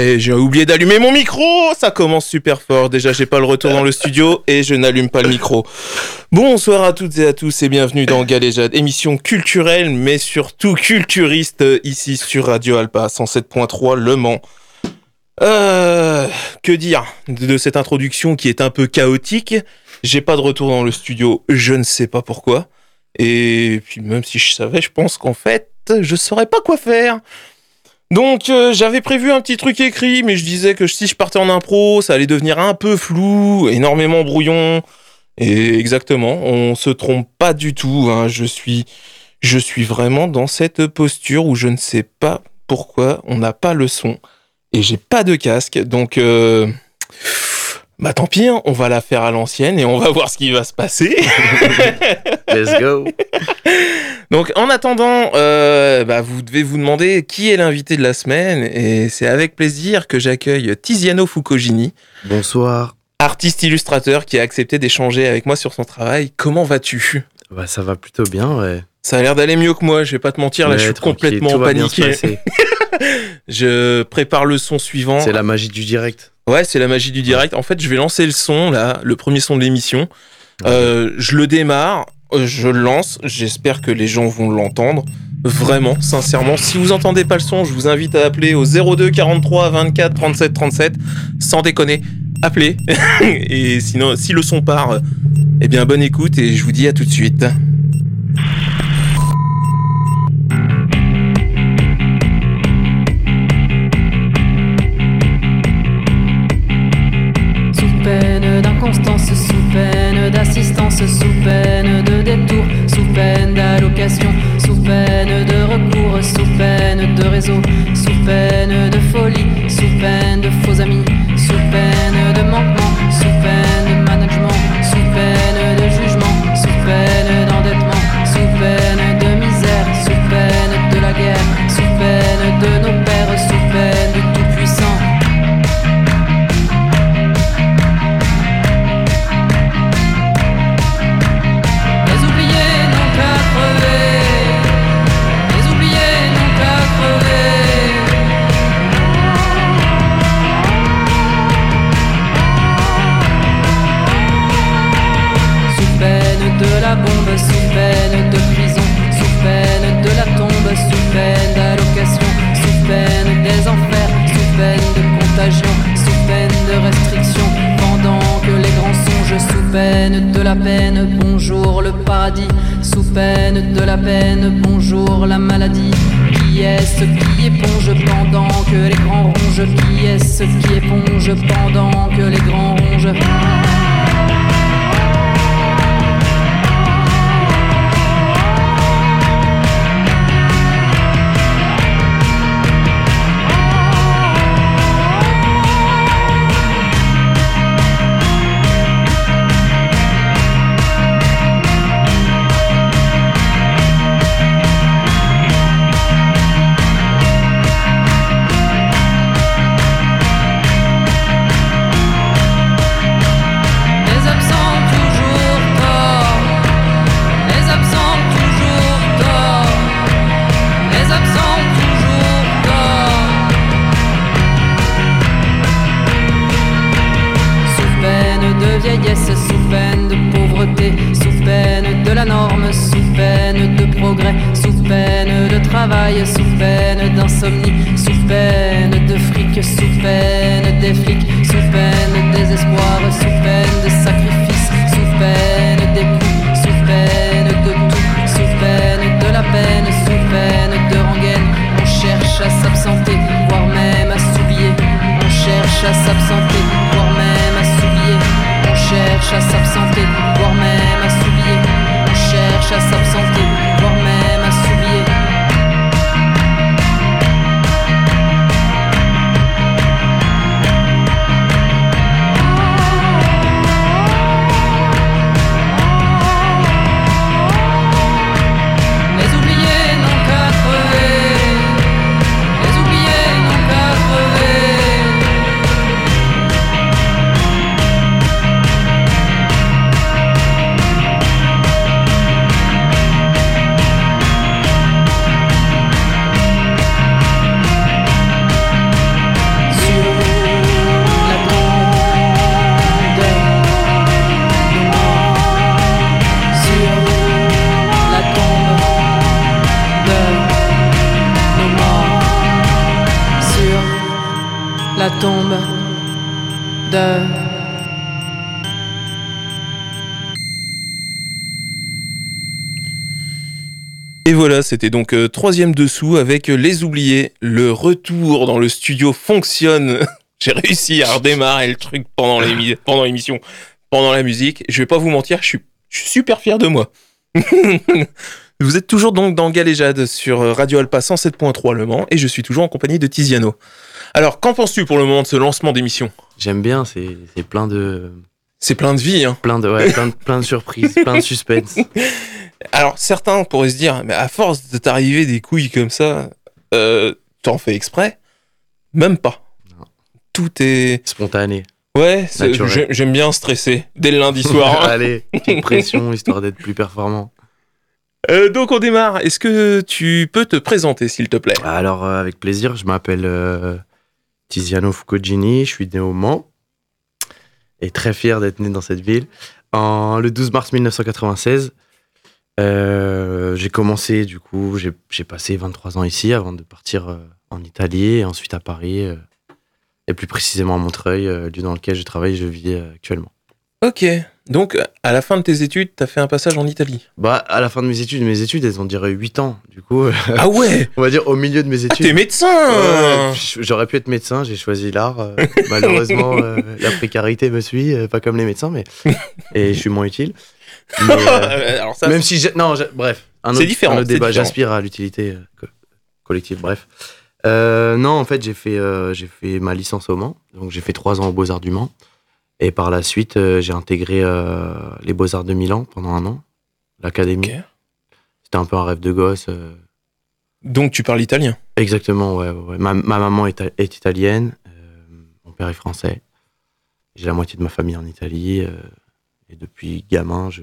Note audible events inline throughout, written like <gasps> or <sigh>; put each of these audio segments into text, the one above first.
J'ai oublié d'allumer mon micro, ça commence super fort. Déjà, j'ai pas le retour dans le studio et je n'allume pas le micro. Bonsoir à toutes et à tous et bienvenue dans Galéjade, émission culturelle mais surtout culturiste ici sur Radio Alpa 107.3 Le Mans. Euh, que dire de cette introduction qui est un peu chaotique? J'ai pas de retour dans le studio, je ne sais pas pourquoi. Et puis même si je savais, je pense qu'en fait, je saurais pas quoi faire. Donc euh, j'avais prévu un petit truc écrit, mais je disais que si je partais en impro, ça allait devenir un peu flou, énormément brouillon. Et exactement, on se trompe pas du tout. Hein. Je suis, je suis vraiment dans cette posture où je ne sais pas pourquoi on n'a pas le son et j'ai pas de casque. Donc euh, bah tant pis, hein, on va la faire à l'ancienne et on va <laughs> voir ce qui va se passer. <laughs> Let's go. <laughs> Donc en attendant, euh, bah, vous devez vous demander qui est l'invité de la semaine et c'est avec plaisir que j'accueille Tiziano Fukogini. Bonsoir. Artiste illustrateur qui a accepté d'échanger avec moi sur son travail. Comment vas-tu? Bah ça va plutôt bien, ouais. Ça a l'air d'aller mieux que moi, je vais pas te mentir, là je suis complètement paniqué. <laughs> je prépare le son suivant. C'est la magie du direct. Ouais, c'est la magie du direct. En fait, je vais lancer le son, là, le premier son de l'émission. Euh, je le démarre, je le lance. J'espère que les gens vont l'entendre. Vraiment, sincèrement. Si vous entendez pas le son, je vous invite à appeler au 02 43 24 37 37. Sans déconner, appelez. <laughs> et sinon, si le son part, eh bien, bonne écoute et je vous dis à tout de suite. Voilà, c'était donc euh, troisième dessous avec euh, Les Oubliés. Le retour dans le studio fonctionne. <laughs> J'ai réussi à redémarrer le truc pendant l'émi- pendant l'émission, pendant la musique. Je vais pas vous mentir, je suis, super fier de moi. <laughs> vous êtes toujours donc dans Galéjade sur euh, Radio Alpa 107.3 Le Mans et je suis toujours en compagnie de Tiziano. Alors, qu'en penses-tu pour le moment de ce lancement d'émission? J'aime bien, c'est plein de, C'est plein de vie, hein. plein de, ouais, plein de, plein de surprises, plein de suspense. <laughs> Alors, certains pourraient se dire, mais à force de t'arriver des couilles comme ça, euh, t'en fais exprès? Même pas. Non. Tout est. Spontané. Ouais, j'aime bien stresser dès le lundi soir. <laughs> Allez, petite pression <laughs> histoire d'être plus performant. Euh, donc, on démarre. Est-ce que tu peux te présenter, s'il te plaît? Alors, euh, avec plaisir, je m'appelle Tiziano Fukogini, je suis né au Mans et très fier d'être né dans cette ville. En, le 12 mars 1996, euh, j'ai commencé, du coup, j'ai passé 23 ans ici avant de partir euh, en Italie et ensuite à Paris, euh, et plus précisément à Montreuil, lieu dans lequel je travaille et je vis actuellement. Ok. Donc, à la fin de tes études, t'as fait un passage en Italie. Bah, à la fin de mes études, mes études, elles ont duré 8 ans. Du coup, euh, Ah ouais <laughs> on va dire au milieu de mes Ah, études. t'es médecin j- J'aurais pu être médecin, j'ai choisi l'art. euh, <laughs> malheureusement, euh, la précarité me suit, euh, pas comme les médecins, mais <laughs> et je suis moins utile. Mais, euh, Alors, ça, même si, j'ai- non, j'ai- bref, un C'est autre, différent, un autre c'est débat. différent. J'aspire à l'utilité euh, co- collective. Bref, Euh, non, en fait, j'ai fait, euh, j'ai fait ma licence au Mans, donc j'ai fait trois ans aux Beaux Arts du Mans, et par la suite, euh, j'ai intégré euh, les Beaux Arts de Milan pendant un an, l'académie. C'était un peu un rêve de gosse. euh, Donc, tu parles italien? Exactement, ouais. ouais, ouais. Ma, ma maman est, est italienne, euh, mon père est français. J'ai la moitié de ma famille en Italie. euh, et depuis gamin, je,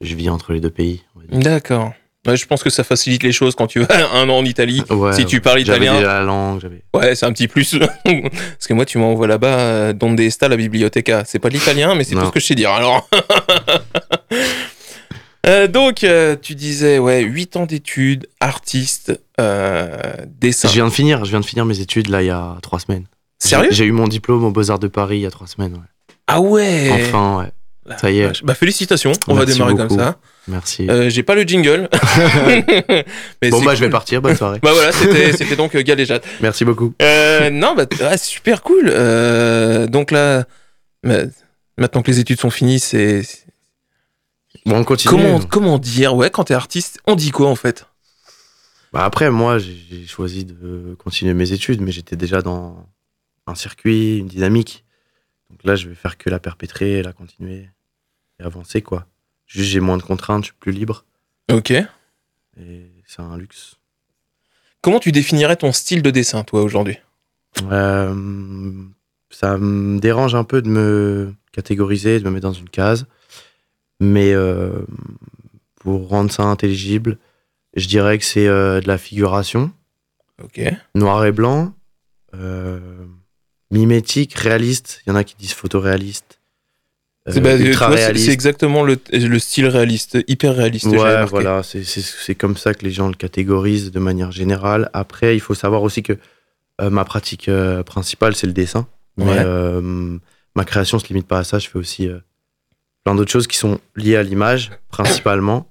je vis entre les deux pays. on va dire. D'accord. Ouais, je pense que ça facilite les choses quand tu vas <laughs> un an en Italie. Ouais, si tu parles J'avais italien, déjà la langue, j'avais. Ouais, c'est un petit plus. <laughs> Parce que moi, tu m'envoies là-bas, euh, Donde sta la biblioteca. C'est pas de l'italien, mais c'est tout ce que je sais dire. Alors. <laughs> Euh, donc, euh, tu disais, ouais, 8 ans d'études, artiste, euh, dessin. Je viens de finir, je viens de finir mes études là il y a trois semaines. Sérieux? J'ai eu mon diplôme aux Beaux Arts de Paris il y a trois semaines. ouais. Ah ouais? Enfin, ouais. Ça y est. Bah, félicitations, on va démarrer beaucoup. comme ça. Merci. Euh, J'ai pas le jingle. <laughs> Mais bon bah je vais partir. Bonne soirée. Bah voilà, <laughs> c'était donc euh, Galéjade. Merci beaucoup. Euh, non, bah, ah, super cool. Euh, donc là, ma- maintenant que les études sont finies, c'est. Bon, on continue. Comment, comment dire Ouais, quand t'es artiste, on dit quoi en fait? Bah après, moi, j'ai j'ai choisi de continuer mes études, mais j'étais déjà dans un circuit, une dynamique. Donc là, je vais faire que la perpétrer, la continuer et avancer, quoi. Juste, j'ai moins de contraintes, je suis plus libre Ok. et c'est un luxe. Comment tu définirais ton style de dessin, toi, aujourd'hui? Euh, ça me dérange un peu de me catégoriser, de me mettre dans une case, mais euh, pour rendre ça intelligible, je dirais que c'est euh, de la figuration. Ok. noir et blanc, mimétique, réaliste. Il y en a qui disent photoréaliste. Euh, C'est bah, c'est- exactement le, le style réaliste, hyper réaliste. Ouais, voilà, c'est- comme ça que les gens le catégorisent de manière générale. Après, il faut savoir aussi que euh, ma pratique euh, principale, c'est le dessin. Mais Ouais. euh, ma création se limite pas à ça. Je fais aussi plein d'autres choses qui sont liées à l'image, principalement,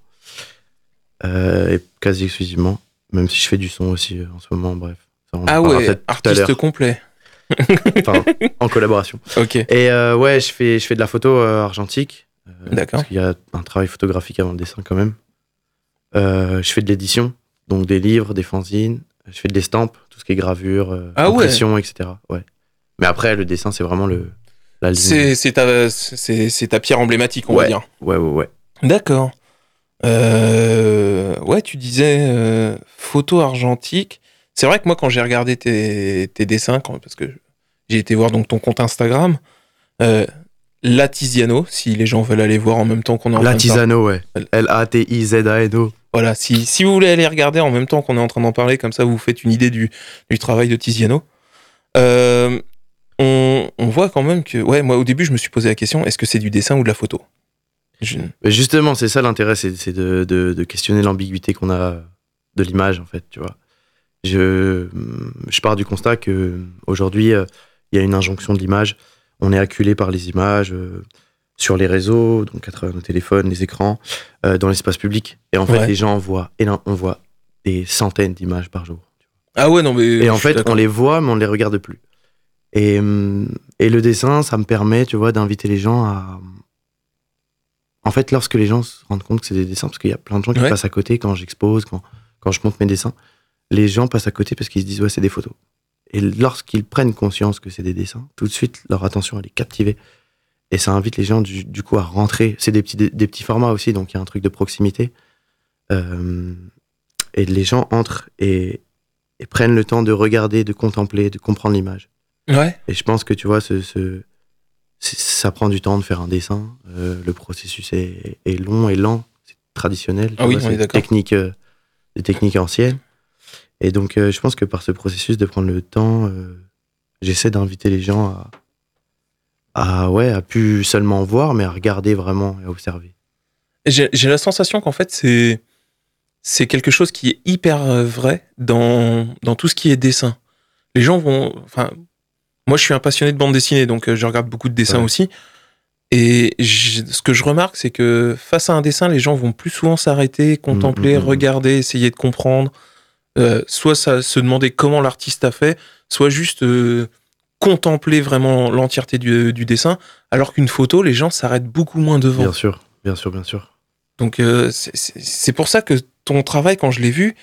et quasi exclusivement. Même si je fais du son aussi en ce moment, bref. Ça, Ah ouais, artiste complet. Enfin, <laughs> en collaboration. Ok. Et euh, ouais, je fais, je fais de la photo euh, argentique. euh, D'accord. Parce qu'il y a un travail photographique avant le dessin quand même. Je fais de l'édition, donc des livres, des fanzines. Je fais de l'estampe, tout ce qui est gravure, Ah ouais. impression, etc. Ouais. Mais après, le dessin, c'est vraiment le. C'est ta, ta pierre emblématique, on va Ouais. dire. Ouais, ouais, ouais. D'accord. Euh, ouais, tu disais euh, photo argentique. C'est vrai que moi, quand j'ai regardé tes, tes dessins, quand- parce que j'ai été voir donc ton compte Instagram, euh, Latiziano, si les gens veulent aller voir en même temps qu'on est en train de parler. Ouais. L-A-T-I-Z-A-N-O. Voilà, si, si vous voulez aller regarder en même temps qu'on est en train d'en parler, comme ça vous faites une idée du, du travail de Tiziano. Euh, on, on voit quand même que, ouais, moi au début je me suis posé la question, est-ce que c'est du dessin ou de la photo? Je- justement, c'est ça l'intérêt, c'est c'est de, de- de questionner l'ambiguïté qu'on a de l'image, en fait, tu vois. Je, je pars du constat que aujourd'hui, euh, il y a une injonction de l'image. On est acculé par les images. euh, sur les réseaux, donc à travers nos téléphones, les écrans, euh, dans l'espace public. Et en fait, Ouais. les gens voient, et on voit des centaines d'images par jour. Ah ouais, non, mais. Et en fait, on les voit, mais on ne les regarde plus. Et, hum, et le dessin, ça me permet, tu vois, d'inviter les gens à. En fait, lorsque les gens se rendent compte que c'est des dessins, parce qu'il y a plein de gens qui Ouais. passent à côté quand j'expose, quand, quand je montre mes dessins, les gens passent à côté parce qu'ils se disent, ouais, c'est des photos. Et lorsqu'ils prennent conscience que c'est des dessins, tout de suite, leur attention, elle est captivée. Et ça invite les gens, du, du coup, à rentrer. C'est des petits, des, des petits formats aussi, donc il y a un truc de proximité. Euh, et les gens entrent et, et prennent le temps de regarder, de contempler, de comprendre l'image. Ouais. Et je pense que tu vois, ce, ce- c'est- ça prend du temps de faire un dessin. Euh, le processus est, est long et lent. C'est traditionnel. Ah oui, vois, on c'est est d'accord. technique, euh, des techniques anciennes. Et donc, euh, je pense que par ce processus de prendre le temps, euh, j'essaie d'inviter les gens à, à, ouais, à plus seulement voir, mais à regarder vraiment et à observer. J'ai la sensation qu'en fait, c'est. C'est quelque chose qui est hyper euh, vrai dans, dans tout ce qui est dessin. Les gens vont. Enfin, moi, je suis un passionné de bande dessinée, donc je regarde beaucoup de dessins Ouais. aussi. Et ce que je remarque, c'est que face à un dessin, les gens vont plus souvent s'arrêter, contempler, mm, mm. regarder, essayer de comprendre. Euh, soit ça, se demander comment l'artiste a fait, soit juste euh, contempler vraiment l'entièreté du, du dessin. Alors qu'une photo, les gens s'arrêtent beaucoup moins devant. Bien sûr, bien sûr, bien sûr. Donc euh, c'est- pour ça que ton travail, quand je l'ai vu,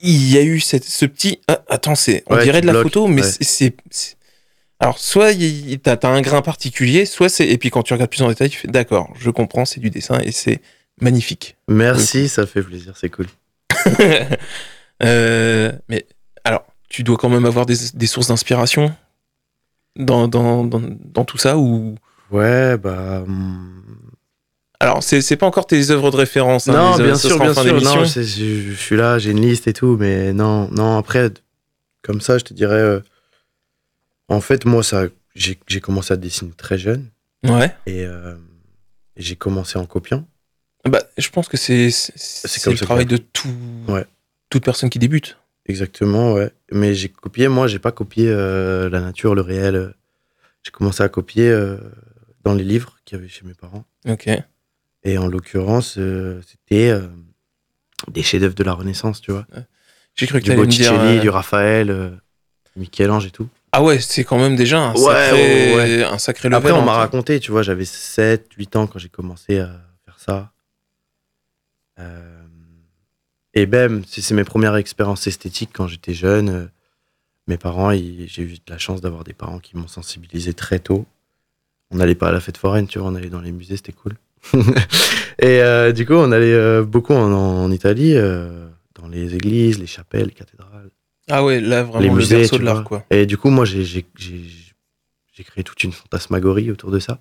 il y a eu cette, ce petit. Ah, attends, c'est on Ouais, dirait de la bloques, photo, mais ouais. c'est- Alors soit t'as as un grain particulier, soit c'est et puis quand tu regardes plus en détail, tu fais d'accord, je comprends, c'est du dessin et c'est magnifique. Merci, ça fait plaisir, c'est cool. <laughs> Euh, mais alors, tu dois quand même avoir des, des sources d'inspiration dans, dans, dans, dans tout ça ou? Ouais, bah. hum, alors c'est c'est pas encore tes œuvres de référence. hein, non, bien sûr, bien sûr. Non, je, je suis là, j'ai une liste et tout, mais non, non. Après, comme ça, je te dirais. euh, en fait, moi, ça, j'ai commencé à dessiner très jeune Ouais. et euh, j'ai commencé en copiant. Bah, je pense que c'est comme le travail de tout, Ouais. Toute personne qui débute. Exactement, ouais. Mais j'ai copié, moi, j'ai pas copié euh, la nature, le réel. euh. J'ai commencé à copier euh, dans les livres qu'il y avait chez mes parents. Ok. Et en l'occurrence, euh, c'était des chefs-d'œuvre de la Renaissance, tu vois. J'ai cru que Du me dire. Botticelli, euh, du Raphaël, Michel-Ange et tout. Ah ouais, c'est quand même déjà un Ouais, sacré, ouais, un sacré level. Après, on en m'a raconté, tu vois, j'avais 7, 8 ans quand j'ai commencé à faire ça. Euh, et même, c'est mes premières expériences esthétiques quand j'étais jeune. euh, mes parents, j'ai eu de la chance d'avoir des parents qui m'ont sensibilisé très tôt. On n'allait pas à la fête foraine, tu vois, on allait dans les musées, c'était cool. <laughs> et euh, du coup, on allait euh, beaucoup en, en Italie, euh, dans les églises, les chapelles, les cathédrales. Ah ouais, là vraiment les le musées, berceau de l'art quoi. Et du coup, moi, j'ai- créé toute une fantasmagorie autour de ça.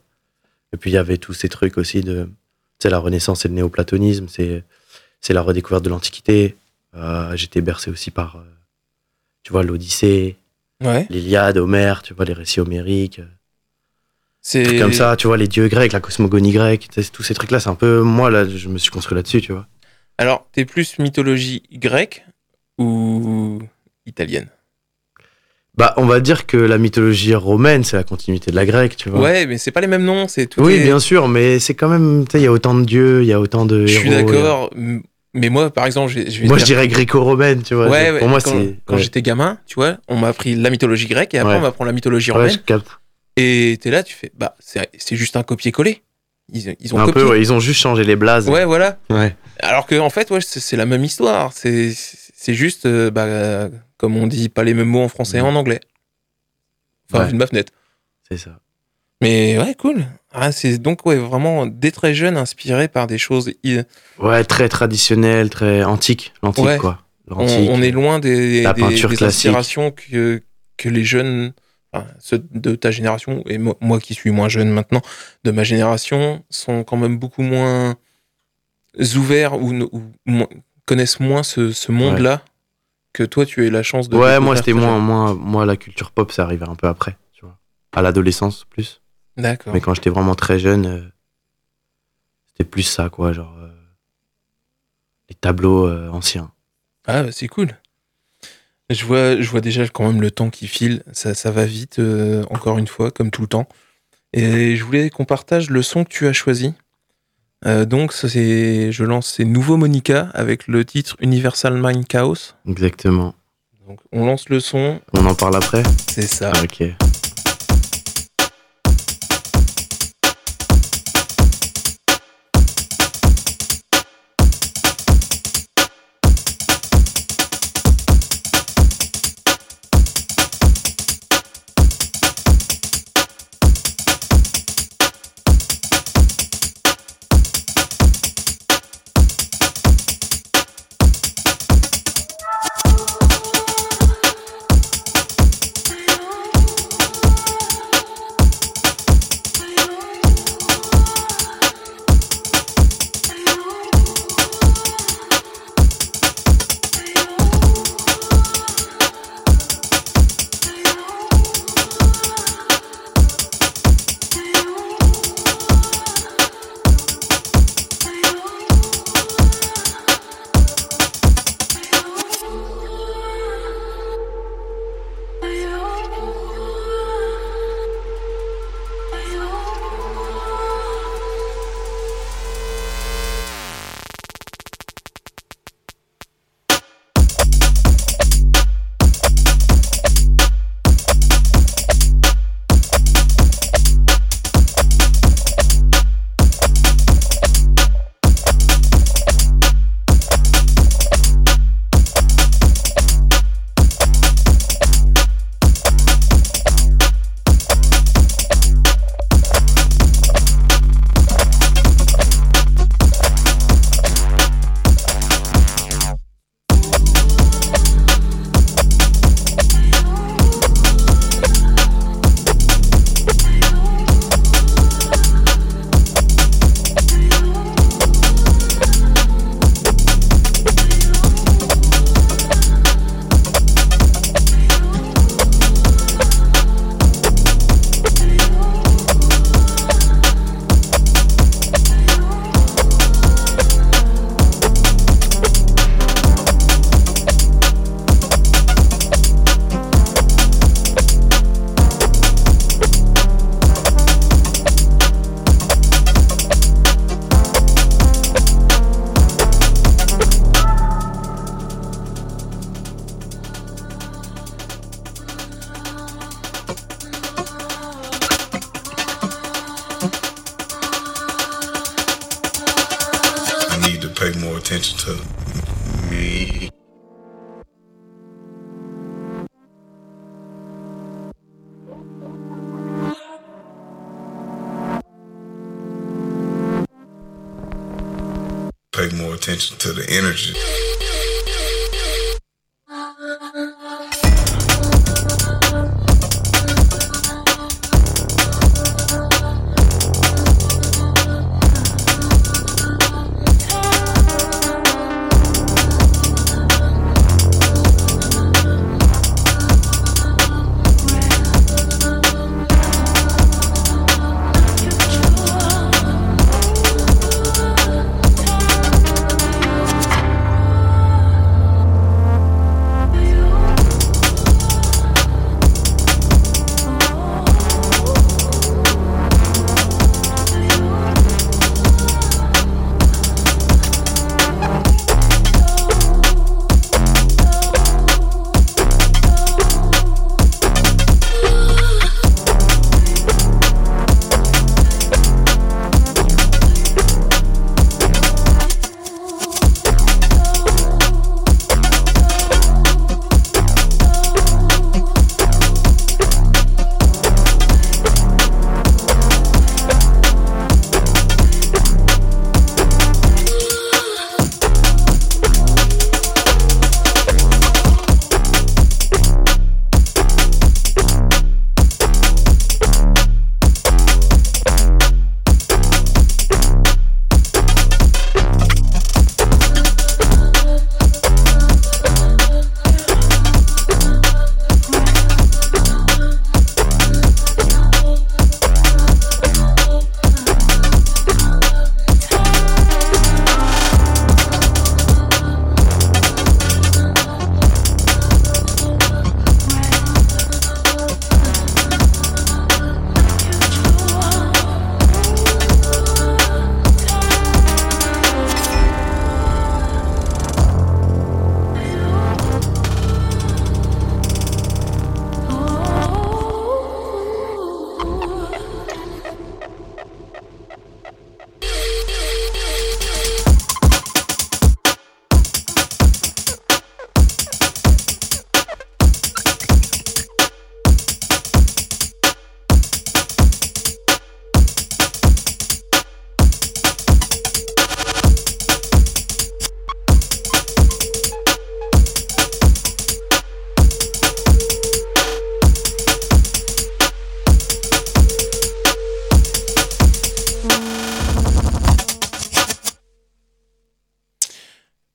Et puis, il y avait tous ces trucs aussi de. Tu sais, la Renaissance et le néoplatonisme, c'est c'est la redécouverte de l'Antiquité. Euh, J'étais bercé aussi par, euh, tu vois, l'Odyssée, Ouais. l'Iliade, Homère, tu vois, les récits homériques. euh, C'est trucs comme ça, tu vois, les dieux grecs, la cosmogonie grecque, tous ces trucs-là, c'est un peu. Moi, là, je me suis construit là-dessus, tu vois. Alors, t'es plus mythologie grecque ou italienne? Bah, on va dire que la mythologie romaine, c'est la continuité de la grecque, tu vois. Ouais, mais c'est pas les mêmes noms, c'est tout. Oui, est- bien sûr, mais c'est quand même, tu sais, il y a autant de dieux, il y a autant de Je suis héros, a- d'accord, mais moi par exemple, je vais Moi, je dirais gréco-romaine, tu vois. Ouais, C'est- ouais, Pour moi, quand, c'est. quand ouais. j'étais gamin, tu vois, on m'a appris la mythologie grecque et après Ouais. on m'apprend la mythologie Ouais, romaine. je capte. Et t'es là, tu fais, bah, c'est c'est juste un copier-coller. Ils, ils ont Un copié. peu, ouais, ils ont juste changé les blazes. Ouais, voilà. Ouais. Alors que en fait, ouais, c'est c'est la même histoire. C'est c'est juste, euh, bah, euh, comme on dit, pas les mêmes mots en français et en anglais. Enfin, Ouais. vu de ma fenêtre. C'est ça. Mais ouais, cool. Ah, c'est donc ouais, vraiment dès très jeune inspiré par des choses. Ouais, très traditionnel, très antique. L'antique, Ouais. quoi. On, est loin des, des, inspirations que, que les jeunes, enfin, ceux de ta génération, et moi, moi qui suis moins jeune maintenant, de ma génération, sont quand même beaucoup moins ouverts ou, ne- ou moins- connaissent moins ce, ce monde-là que toi, tu as eu la chance de. Ouais, moi, c'était moins. Moi, la culture pop, ça arrivait un peu après, tu vois. À l'adolescence, plus. D'accord. Mais quand j'étais vraiment très jeune, euh, c'était plus ça, quoi. Genre. euh, les tableaux euh, anciens. Ah, bah, c'est cool. Je vois, je vois déjà quand même le temps qui file. Ça, ça va vite, encore une fois, comme tout le temps. Et je voulais qu'on partage le son que tu as choisi. Donc, c'est, je lance c'est Nouveau Monica avec le titre Universal Mind Chaos. Exactement. Donc, on lance le son, On en parle après? C'est ça. Ah, Ok.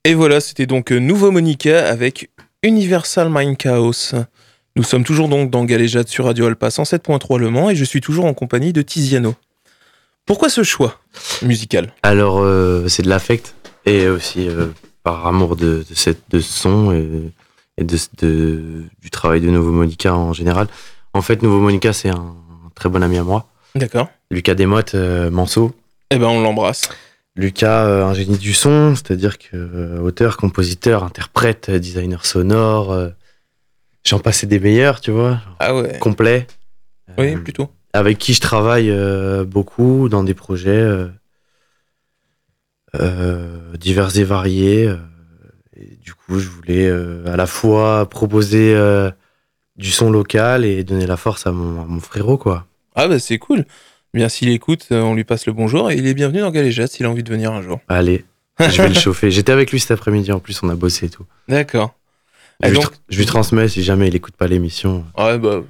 Et voilà, c'était donc euh, Nouveau Monica avec Universal Mind Chaos. Nous sommes toujours donc dans Galéjade sur Radio Alpa 107.3 Le Mans et je suis toujours en compagnie de Tiziano. Pourquoi ce choix musical? Alors, euh, c'est de l'affect et aussi euh, par amour de, de cette, de ce son et, et de, de- du travail de Nouveau Monica en général. En fait, Nouveau Monica, c'est un très bon ami à moi. D'accord. Lucas Desmottes, euh, Manceau. Eh ben on l'embrasse. Lucas, euh, un génie du son, c'est-à-dire que euh, auteur, compositeur, interprète, designer sonore, euh, j'en passais des meilleurs, tu vois, Ah ouais. complet. Oui, Euh, plutôt. avec qui je travaille euh, beaucoup dans des projets euh, divers et variés. et du coup, je voulais à la fois proposer du son local et donner la force à mon, à mon frérot, quoi. Ah bah c'est cool. Bien s'il écoute, euh, on lui passe le bonjour et il est bienvenu dans Galéjade s'il a envie de venir un jour. Allez, je vais le chauffer. J'étais avec lui cet après-midi, en plus, on a bossé et tout. D'accord. Je, lui, donc- tr- je lui transmets si jamais il écoute pas l'émission. Ouais bah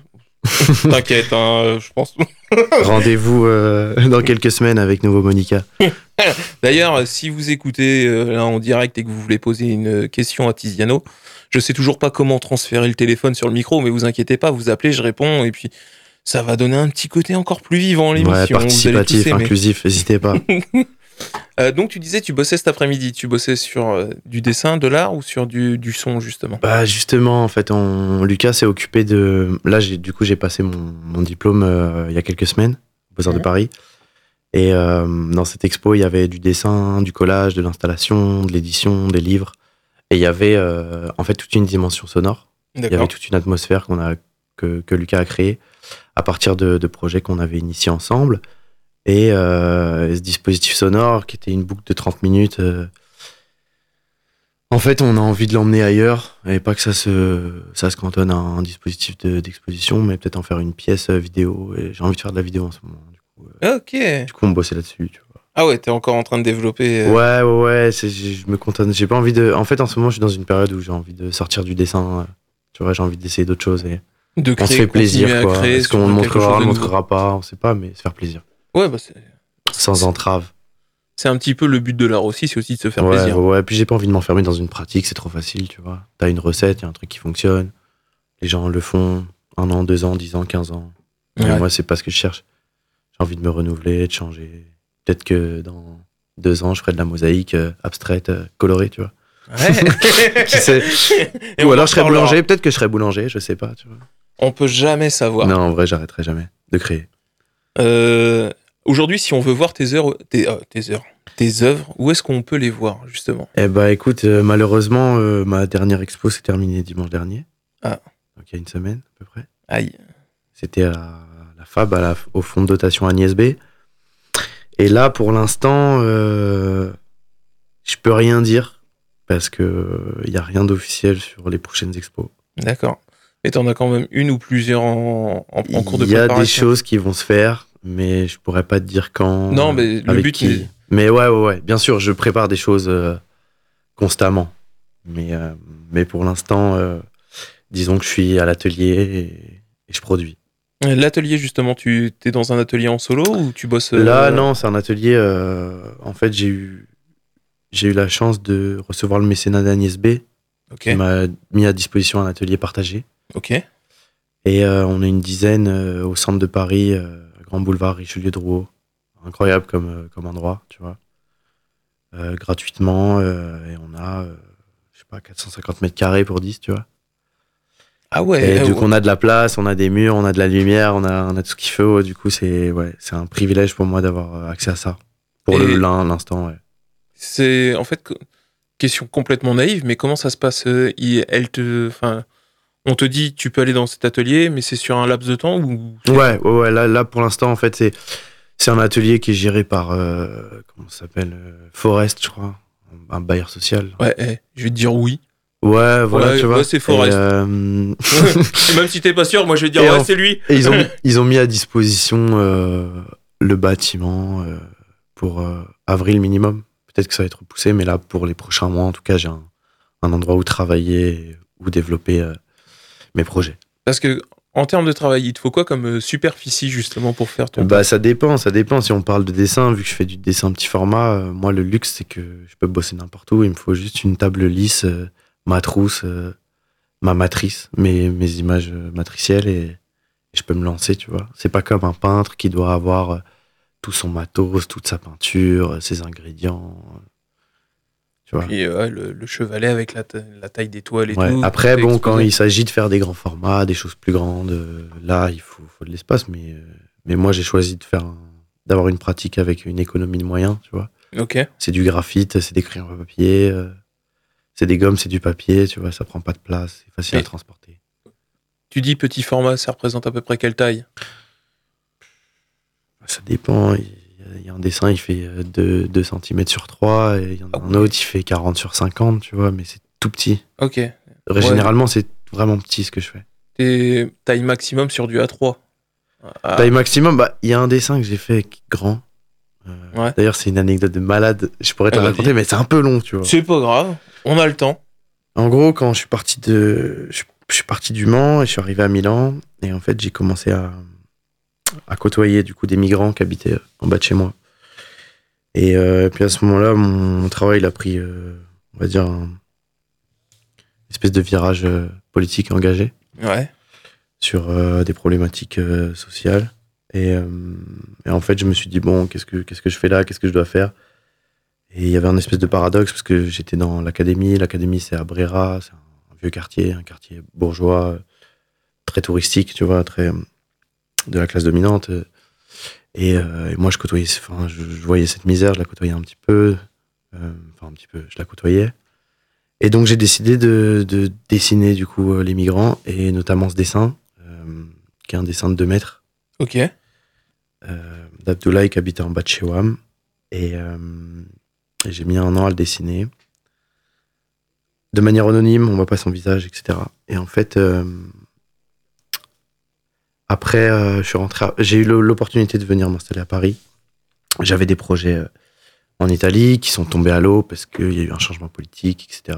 <laughs> t'inquiète, hein, je pense. <laughs> Rendez-vous euh, dans quelques semaines avec Nouveau Monica. <laughs> D'ailleurs, euh, si vous écoutez euh, là en direct et que vous voulez poser une question à Tiziano, je sais toujours pas comment transférer le téléphone sur le micro, mais vous inquiétez pas, vous appelez, je réponds et puis ça va donner un petit côté encore plus vivant à l'émission. Ouais, participatif, tous inclusif, n'hésitez pas. <laughs> <laughs> Euh, donc tu disais, tu bossais cet après-midi, tu bossais sur euh, du dessin, de l'art ou sur du, du son justement? Bah justement, en fait, on... Lucas s'est occupé de. Là, du coup, j'ai passé mon, mon diplôme euh, il y a quelques semaines, aux Beaux-Arts de. Paris. Et euh, dans cette expo, il y avait du dessin, du collage, de l'installation, de l'édition, des livres. Et il y avait euh, en fait toute une dimension sonore. Il y avait toute une atmosphère qu'on a, que, que Lucas a créée à partir de, de projets qu'on avait initiés ensemble. Et euh, ce dispositif sonore qui était une boucle de 30 minutes. euh, en fait, on a envie de l'emmener ailleurs et pas que ça se, ça se cantonne à un dispositif de- d'exposition, mais peut-être en faire une pièce euh, vidéo. Et j'ai envie de faire de la vidéo en ce moment. Du coup, Ok. du coup on bossait là-dessus. Ah ouais, t'es encore en train de développer. euh, Ouais, ouais, ouais. Je me contente. J'ai pas envie de. En fait, en ce moment, je suis dans une période où j'ai envie de sortir du dessin. Tu vois, j'ai envie d'essayer d'autres choses et de on se fait plaisir. quoi. Est-ce qu'on montrera, on montrera pas, on sait pas, mais se faire plaisir. Ouais, bah c'est Sans entrave. c'est un petit peu le but de l'art aussi, c'est aussi de se faire ouais, plaisir. ouais, puis j'ai pas envie de m'enfermer dans une pratique, c'est trop facile, tu vois. T'as une recette, il y a un truc qui fonctionne. Les gens le font un an, deux ans, dix ans, quinze ans. Ouais. moi, c'est pas ce que je cherche. J'ai envie de me renouveler, de changer. Peut-être que dans deux ans, je ferai de la mosaïque euh, abstraite, euh, colorée, tu vois. Ouais. <laughs> Qui sait Et Ou alors je serai reparlera. boulanger, peut-être que je serai boulanger, je sais pas, tu vois. On peut jamais savoir. Non, en vrai, j'arrêterai jamais de créer. Euh, Aujourd'hui, si on veut voir tes tes, euh, tes heures, tes œuvres, où est-ce qu'on peut les voir justement? Eh bah écoute, euh, malheureusement, euh, ma dernière expo s'est terminée dimanche dernier. Ah. Donc il y a une semaine à peu près. Aïe. C'était à la FAB, à la- au fonds de dotation Agnès B. Et là, pour l'instant, je peux rien dire parce que il y a rien d'officiel sur les prochaines expos. D'accord. Mais t'en as quand même une ou plusieurs en, en, en cours de Il y a des préparation. choses qui vont se faire, mais je pourrais pas te dire quand. Non, euh, mais le but qui. n'est- Mais ouais, ouais, ouais. Bien sûr, je prépare des choses euh, constamment. Mais, euh, mais pour l'instant, euh, disons que je suis à l'atelier et, et je produis. L'atelier justement, tu es dans un atelier en solo ou tu bosses euh, Là, non, c'est un atelier. euh, en fait, j'ai eu, j'ai eu la chance de recevoir le mécénat d'Agnès B, Ok. qui m'a mis à disposition un atelier partagé. Ok. Et euh, on est une dizaine euh, au centre de Paris, euh, Grand Boulevard Richelieu Drouot. Incroyable comme, comme endroit, tu vois. Gratuitement, et on a, je sais pas, 450 mètres carrés pour 10, tu vois. Ah ouais. et du coup, on a de la place, on a des murs, on a de la lumière, on a, on a tout ce qu'il faut. Du coup, c'est ouais, c'est un privilège pour moi d'avoir accès à ça. Pour l'instant, ouais. C'est en fait que- question complètement naïve, mais comment ça se passe euh, il- Elle te, enfin, on te dit tu peux aller dans cet atelier, mais c'est sur un laps de temps ou Ouais, ouais, ouais, là, là pour l'instant, en fait, c'est c'est un atelier qui est géré par, euh, comment s'appelle euh, Forest, je crois, un bailleur social. Ouais, eh, je vais te dire oui. Ouais, voilà, Ouais, tu vois. ouais, c'est Forest. Et, euh, <laughs> <laughs> Et même si t'es pas sûr, moi je vais dire Et ouais, c'est lui. et ils, ont, <laughs> ils ont mis à disposition euh, le bâtiment pour avril minimum. Peut-être que ça va être repoussé, mais là, pour les prochains mois, en tout cas, j'ai un, un endroit où travailler, où développer euh, mes projets. Parce que En termes de travail, il te faut quoi comme euh, superficie justement pour faire ton. Bah, ça dépend, ça dépend. Si on parle de dessin, vu que je fais du dessin petit format, euh, moi, le luxe, c'est que je peux bosser n'importe où. Il me faut juste une table lisse, euh, ma trousse, ma matrice, mes, mes images matricielles et, et je peux me lancer, tu vois. C'est pas comme un peintre qui doit avoir tout son matos, toute sa peinture, ses ingrédients. Tu vois. Euh, ouais, le, le chevalet avec la, la taille d'étoile et Ouais. tout. Après, bon, quand il s'agit de faire des grands formats, des choses plus grandes, euh, là, il faut, faut de l'espace. Mais, euh, mais moi, j'ai choisi de faire un- d'avoir une pratique avec une économie de moyens, tu vois. Ok. C'est du graphite, c'est des crayons à papier, euh, c'est des gommes, c'est du papier, tu vois, ça prend pas de place, c'est facile Et- à transporter. Tu dis petit format, ça représente à peu près quelle taille? Ça dépend. Il y a- un dessin, il fait euh, 2, 2 cm sur 3, et il y en a Ah un autre, il fait 40 sur 50, tu vois, mais c'est tout petit. Ok. Généralement, c'est vraiment petit ce que je fais. Taille maximum sur du A3. Ah, Taille maximum, bah, il y a un dessin que j'ai fait grand. Euh, Ouais. D'ailleurs, c'est une anecdote de malade. Je pourrais te Ah, raconter, mais c'est un peu long, tu vois. C'est pas grave, on a le temps. En gros, quand je suis parti de, je, je suis parti du Mans et je suis arrivé à Milan, et en fait, j'ai commencé à, à côtoyer du coup des migrants qui habitaient euh, en bas de chez moi. Et euh, puis à ce moment-là, mon, mon travail il a pris, euh, on va dire, un une espèce de virage euh, politique engagé Ouais. sur des problématiques sociales. Et, et en fait, je me suis dit, bon, qu'est-ce que, qu'est-ce que je fais là? Qu'est-ce que je dois faire? Et il y avait un espèce de paradoxe parce que j'étais dans l'académie. L'académie, c'est à Brera, c'est un vieux quartier, un quartier bourgeois, très touristique, tu vois, très de la classe dominante. euh. Et, euh, et moi, je côtoyais, enfin, je, je voyais cette misère, je la côtoyais un petit peu. euh, Enfin, un petit peu, je la côtoyais. Et donc, j'ai décidé de, de dessiner, du coup, les migrants, et notamment ce dessin, qui est un dessin de 2 mètres, Ok. d'Abdoulaye qui habitait en bas de chez Wam. Et, euh, et j'ai mis un an à le dessiner. De manière anonyme, on voit pas son visage, etc. Et en fait, euh, après, euh, je suis rentré. à- J'ai eu l'opportunité de venir m'installer à Paris. J'avais des projets euh, en Italie qui sont tombés à l'eau parce qu'il y a eu un changement politique, etc.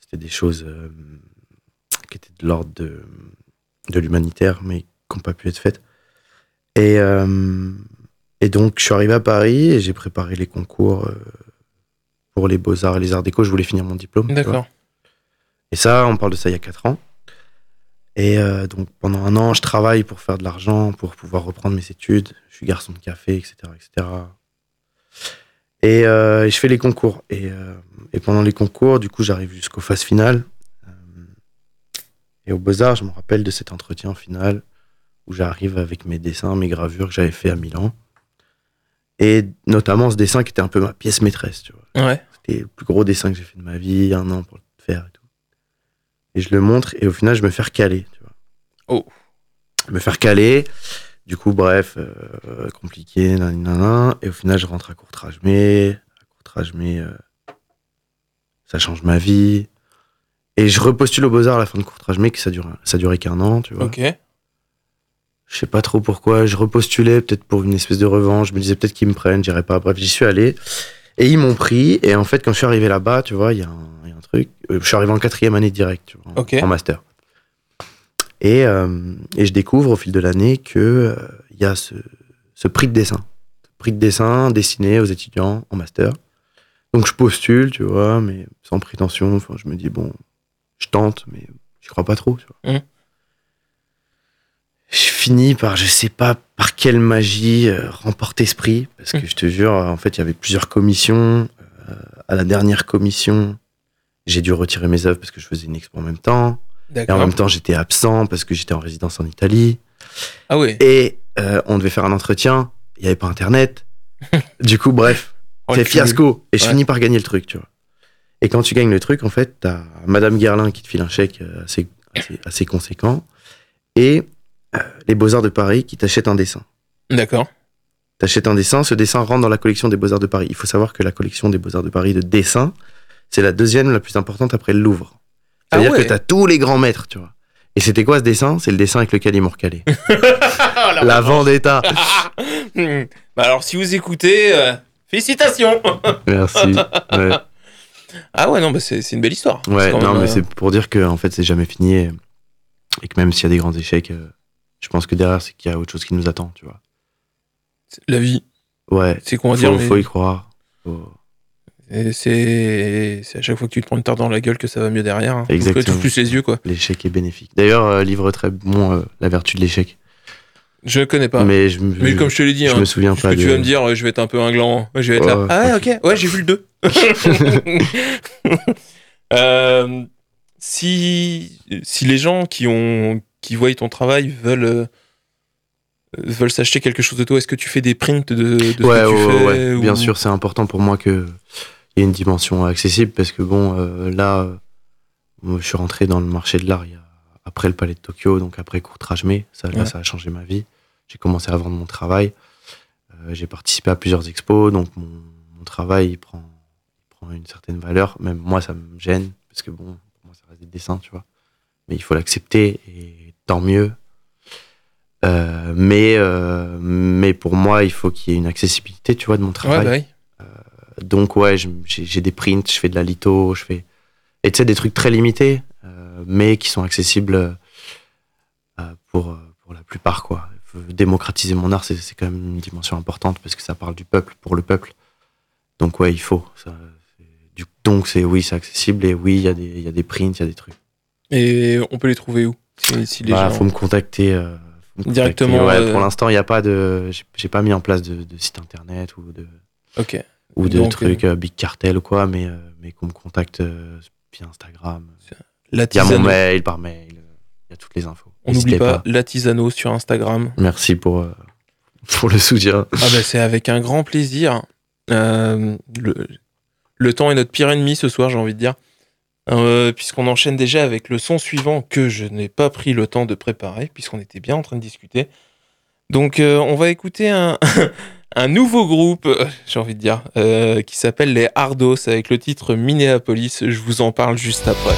C'était des choses euh, qui étaient de l'ordre de, de l'humanitaire, mais qui n'ont pas pu être faites. Et, euh, et donc, je suis arrivé à Paris et j'ai préparé les concours pour les beaux-arts et les arts déco. Je voulais finir mon diplôme. D'accord. Et ça, on parle de ça il y a 4 ans. Et euh, donc, pendant un an, je travaille pour faire de l'argent, pour pouvoir reprendre mes études. Je suis garçon de café, etc. etc. Et, euh, et je fais les concours. Et, euh, et pendant les concours, du coup, j'arrive jusqu'aux phases finales. Et au Beaux-Arts, je me rappelle de cet entretien final où j'arrive avec mes dessins, mes gravures que j'avais fait à Milan. Et notamment ce dessin qui était un peu ma pièce maîtresse, tu vois. Ouais. C'était le plus gros dessin que j'ai fait de ma vie, un an pour le. Et je le montre et au final, je me fais recaler, tu vois. Oh. Me faire caler. Du coup, bref, euh, compliqué, nanana. Et au final, je rentre à Courtrajmé. À Courtrajmé, euh, ça change ma vie. Et je repostule au Beaux-Arts à la fin de Courtrajmé, que ça dure, ça durait qu'un an, tu vois. Ok. Je sais pas trop pourquoi. Je repostulais peut-être pour une espèce de revanche. Je me disais peut-être qu'ils me prennent, j'irai pas. Bref, j'y suis allé. Et ils m'ont pris. Et en fait, quand je suis arrivé là-bas, tu vois, il y, truc. euh, Je suis arrivé en quatrième année direct, tu vois, en- master. Et, euh, et je découvre au fil de l'année que euh, il y a ce, ce prix de dessin. Ce prix de dessin destiné aux étudiants en master. Donc je postule, tu vois, mais sans prétention. Enfin, je me dis, bon, je tente, mais je crois pas trop, tu vois. Mhm. Je finis par, je sais pas par quelle magie, euh, remporter ce prix. Parce que Mhm. je te jure, en fait, il y avait plusieurs commissions. Euh, à la dernière commission, j'ai dû retirer mes œuvres parce que je faisais une expo en même temps. Et en même temps, j'étais absent parce que j'étais en résidence en Italie. Ah ouais. Et euh, on devait faire un entretien. Il n'y avait pas Internet. <laughs> du coup, bref, Oh, c'est fiasco. Et je Ouais. finis par gagner le truc, tu vois. Et quand tu gagnes le truc, en fait, t'as Madame Guerlain qui te file un chèque euh, assez, assez, assez conséquent. Et euh, les Beaux-Arts de Paris qui t'achètent un dessin. D'accord. T'achètes un dessin, ce dessin rentre dans la collection des Beaux-Arts de Paris. Il faut savoir que la collection des Beaux-Arts de Paris de dessin, c'est la deuxième la plus importante après le Louvre. Ah C'est-à-dire ouais. que t'as tous les grands maîtres, tu vois. Et c'était quoi ce dessin? C'est le dessin avec lequel ils m'ont recalé. Ah, <laughs> la Vendetta. <laughs> Hmm. Bah alors, si vous écoutez, euh, félicitations. <laughs> Merci. Ouais, ah ouais, non, bah c'est une belle histoire. Ouais, non, même, mais euh, c'est pour dire que en fait, c'est jamais fini. Et, et que même s'il y a des grands échecs, euh, je pense que derrière, c'est qu'il y a autre chose qui nous attend, tu vois. La vie, Ouais, c'est qu'on va dire. mais- faut y croire. Faut- Et C'est à chaque fois que tu te prends une tarte dans la gueule que ça va mieux derrière. Hein. Exactement. Tu plus les yeux, quoi. L'échec est bénéfique. D'ailleurs, euh, livre très bon, euh, La vertu de l'échec. Je connais pas. Mais je, me- Mais comme je te l'ai dit, je hein, me souviens ce pas que tu de- vas me dire, je vais être un peu inglant. Je vais être là. Ouais, Ah, ouais, ok. Ouais, j'ai vu le 2. <laughs> Euh, si, si les gens qui, ont, qui voient ton travail veulent, veulent s'acheter quelque chose de toi, est-ce que tu fais des prints de, de ce ouais, que tu ouais, fais ouais, ou- bien sûr, c'est important pour moi qu'il une dimension accessible parce que bon, euh, là, euh, moi, je suis rentré dans le marché de l'art après le Palais de Tokyo, donc après Courtrage Mai. Ça, là, Ouais. ça a changé ma vie. J'ai commencé à vendre mon travail. Euh, j'ai participé à plusieurs expos, donc mon, mon travail il prend, il prend une certaine valeur. Même moi, ça me gêne parce que bon, pour moi, ça reste des dessins, tu vois. Mais il faut l'accepter et tant mieux. Euh, mais, mais pour moi, il faut qu'il y ait une accessibilité, tu vois, de mon Ouais, travail. bah oui. Donc ouais, j'ai des prints, je fais de la litho, je fais et tu sais des trucs très limités, euh, mais qui sont accessibles euh, pour euh, pour la plupart quoi. Démocratiser mon art, c'est quand même une dimension importante parce que ça parle du peuple pour le peuple. Donc ouais, il faut. Ça, du- donc c'est oui, c'est accessible et oui, il y a des il y a des prints, il y a des trucs. Et on peut les trouver où? Si, si les Bah, gens... faut me contacter. euh, faut me contacter. Directement, Ouais, Pour l'instant, il n'y a pas de. j'ai- J'ai pas mis en place de, de site internet ou de Ok. Ou de Donc, trucs euh, Big Cartel ou quoi, mais, euh, mais qu'on me contacte euh, via Instagram. Il y a mon mail par mail, euh, il y a toutes les infos. On n'oublie N'hésitez pas, la tisano sur Instagram. Merci pour, euh, pour le soutien. Ah bah c'est avec un grand plaisir. Euh, le, le temps est notre pire ennemi ce soir, j'ai envie de dire. Euh, puisqu'on enchaîne déjà avec le son suivant que je n'ai pas pris le temps de préparer, puisqu'on était bien en train de discuter. Donc euh, on va écouter un, <laughs> un nouveau groupe, euh, j'ai envie de dire, euh, qui s'appelle les Hardos avec le titre Minneapolis. Je vous en parle juste après.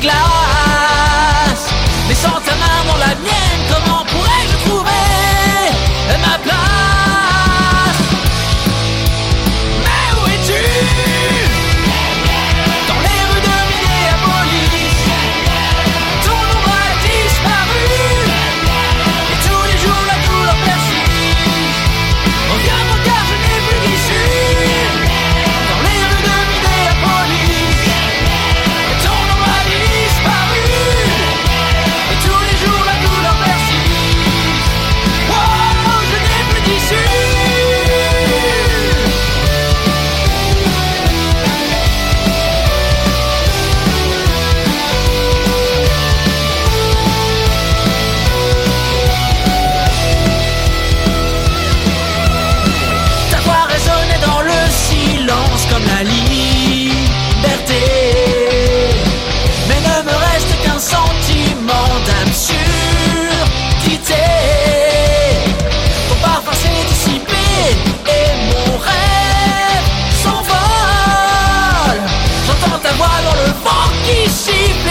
glace. Mais ta main dans la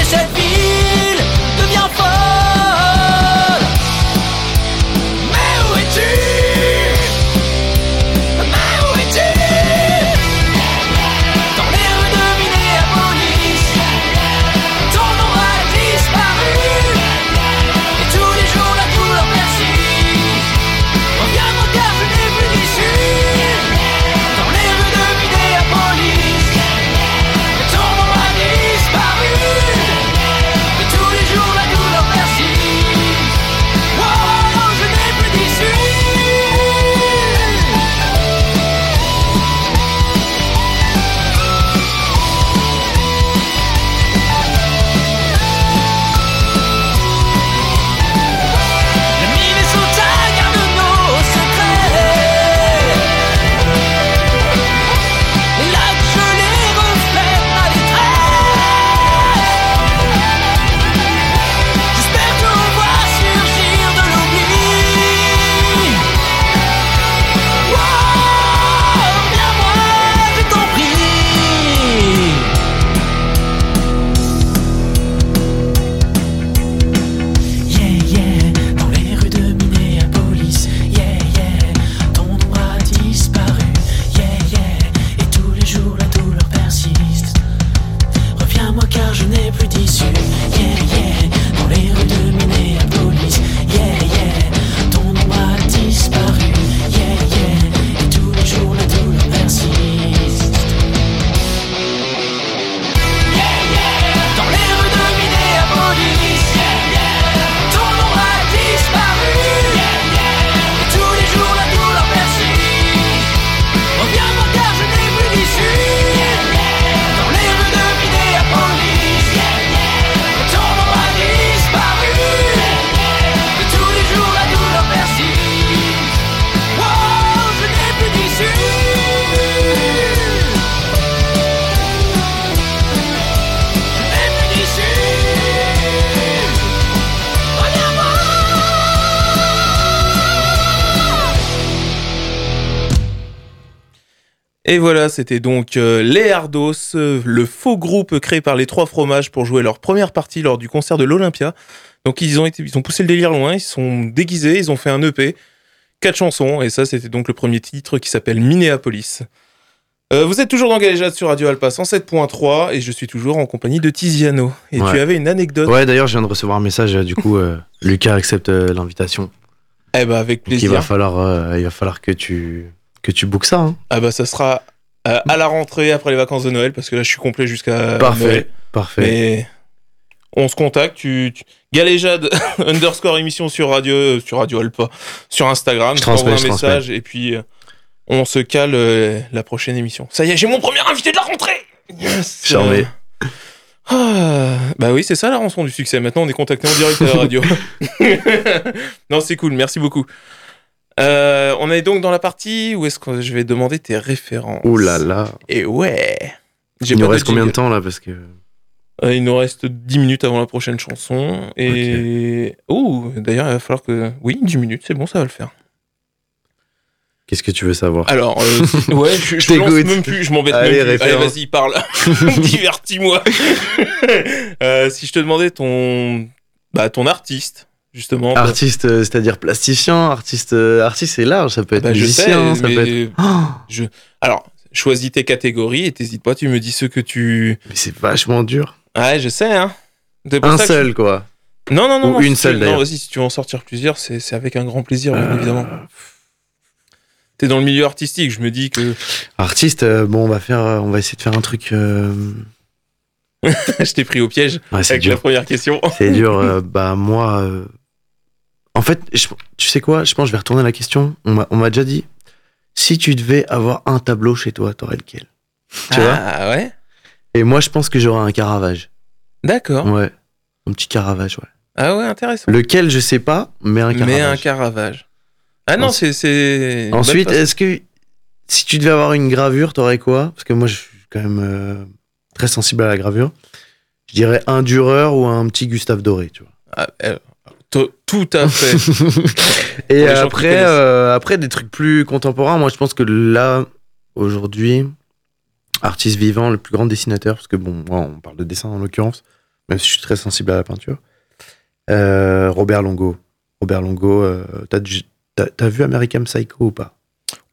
said be Et voilà, c'était donc euh, les Ardos, euh, le faux groupe créé par les trois fromages pour jouer leur première partie lors du concert de l'Olympia. Donc ils ont, été, ils ont poussé le délire loin, ils se sont déguisés, ils ont fait un EP, quatre chansons, et ça c'était donc le premier titre qui s'appelle Minneapolis. Euh, vous êtes toujours dans Galéjade sur Radio Alpa 107.3 et je suis toujours en compagnie de Tiziano. Et Ouais. tu avais une anecdote Ouais, d'ailleurs, je viens de recevoir un message. euh, Du coup, Lucas accepte l'invitation. Eh bah avec Donc, il plaisir. va falloir, il va falloir que tu, que tu bookes ça. hein. Ah bah ça sera euh, à la rentrée après les vacances de Noël parce que là je suis complet jusqu'à Parfait, Noël. parfait. Mais on se contacte, tu, tu... Galéjade <laughs> underscore émission sur radio, euh, sur radio Alpa, sur Instagram, Je transmets, un je message et puis euh, on se cale la prochaine émission. Ça y est, j'ai mon premier invité de la rentrée. Yes. Charmé. Ah, bah oui, c'est ça la rançon du succès. Maintenant, on est contacté en direct à la radio. <laughs> <laughs> non, c'est cool, merci beaucoup. Euh, on est donc dans la partie où est-ce que je vais demander tes références. Ouh là là. Et ouais. Il nous reste combien de temps là Parce que. Euh, il nous reste 10 minutes avant la prochaine chanson. Et. Ouh, d'ailleurs, il va falloir que. Oui, 10 minutes, c'est bon, ça va le faire. Qu'est-ce que tu veux savoir? Alors, euh, <laughs> ouais, je, je lance même plus, je m'embête Allez, même plus. Allez, vas-y, parle. <laughs> Divertis-moi. <laughs> Euh, si je te demandais ton. Bah, ton artiste, justement. Artiste, euh, c'est-à-dire plasticien, artiste, euh, artiste c'est large, ça peut être Bah, je sais, musicien, ça peut être. <gasps> Oh Alors, choisis tes catégories et t'hésites pas, tu me dis ceux que tu. mais c'est vachement dur. Ouais, je sais, hein. Un seul quoi. Non, non, non. Ou non, une si seule, d'ailleurs. vas-y, si tu veux en sortir plusieurs, c'est c'est avec un grand plaisir, bien Euh, évidemment. T'es dans le milieu artistique, je me dis que. Artiste, bon, on va faire, on va essayer de faire un truc. euh, <laughs> je t'ai pris au piège Ouais, c'est avec la dur. première question. C'est dur. <laughs> euh, bah moi, en fait, je- tu sais quoi Je pense que je vais retourner la question. On m'a, déjà dit, si tu devais avoir un tableau chez toi, t'aurais lequel? Tu vois? Ah ouais Et moi, je pense que j'aurais un Caravage. D'accord. Ouais, un petit Caravage. Ouais. Ah ouais, intéressant. Lequel, je sais pas, mais un Caravage. Mais un Caravage. Ah non, Ensuite- c'est. Ensuite, façon. est-ce que si tu devais avoir une gravure, t'aurais quoi? Parce que moi, je suis quand même euh, très sensible à la gravure. Je dirais un Dürer ou un petit Gustave Doré, tu vois. Ah, euh, tout à fait. <laughs> Et après, euh, après, des trucs plus contemporains, moi, je pense que là, aujourd'hui, artiste vivant, le plus grand dessinateur, parce que bon, moi, on parle de dessin en l'occurrence, même si je suis très sensible à la peinture, euh, Robert Longo. Robert Longo, euh, t'as vu American Psycho ou pas?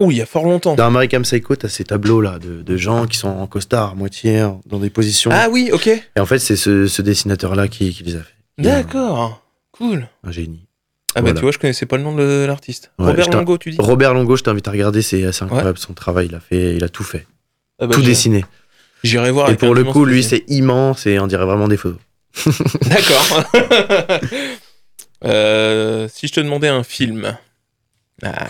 Ouh, il y a fort longtemps. Dans American Psycho, t'as ces tableaux-là de, de gens qui sont en costard, à moitié, dans des positions. Ah oui, ok. Et en fait, c'est ce, ce dessinateur-là qui, qui les a fait. D'accord. Cool. Un génie. Ah bah tu vois, je connaissais pas le nom de l'artiste. Ouais, Robert Longo, tu dis Robert Longo, je t'invite à regarder, c'est assez incroyable son travail. Il a fait, il a tout fait, Ah bah, tout dessiné. J'irai voir. Et pour le coup, lui, c'est immense et on dirait vraiment des photos. <laughs> <laughs> D'accord. <laughs> Euh, si je te demandais un film. Ah.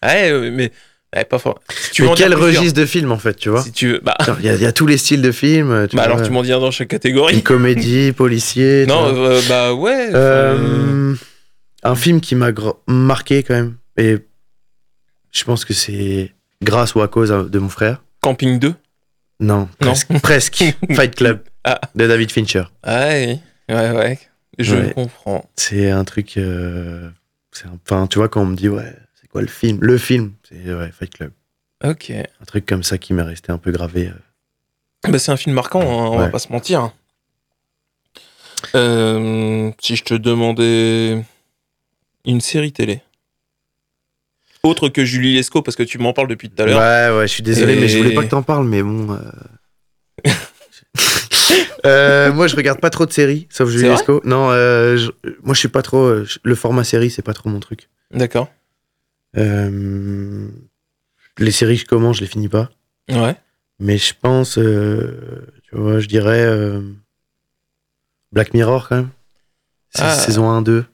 Ouais, euh, mais ouais, pas fort. Si tu Mais quel registre de film, en fait, tu vois Si tu veux. Bah, Il y, a- il y a tous les styles de films. Tu bah vois, alors tu m'en dis un dans chaque catégorie. Une comédie, <laughs> policier. Non, euh, bah ouais. Euh, un film qui m'a marqué quand même. Et je pense que c'est grâce ou à cause de mon frère. Camping 2. Non, Non. presque. presque. <laughs> Fight Club Ah. de David Fincher. Ah oui. Ouais, ouais. Je Ouais. comprends. C'est un truc. euh, un- Enfin, tu vois, quand on me dit, ouais, quoi le film Le film, c'est ouais, Fight Club. Ok. Un truc comme ça qui m'est resté un peu gravé. euh. Bah, c'est un film marquant, hein, on va pas se mentir. Euh, si je te demandais une série télé. Autre que Julie Lescaut, parce que tu m'en parles depuis tout à l'heure. Ouais, ouais, je suis désolé, Et- mais je voulais pas que t'en parles, mais bon. euh. <laughs> Euh, moi, je regarde pas trop de séries, sauf Julie Lescaut. Non, je- moi, je suis pas trop. Le format série, c'est pas trop mon truc. D'accord. Euh, Les séries, je commence, je les finis pas. Ouais. Mais je pense, euh, tu vois, je dirais euh, Black Mirror quand même. Ah. saison 1, 2.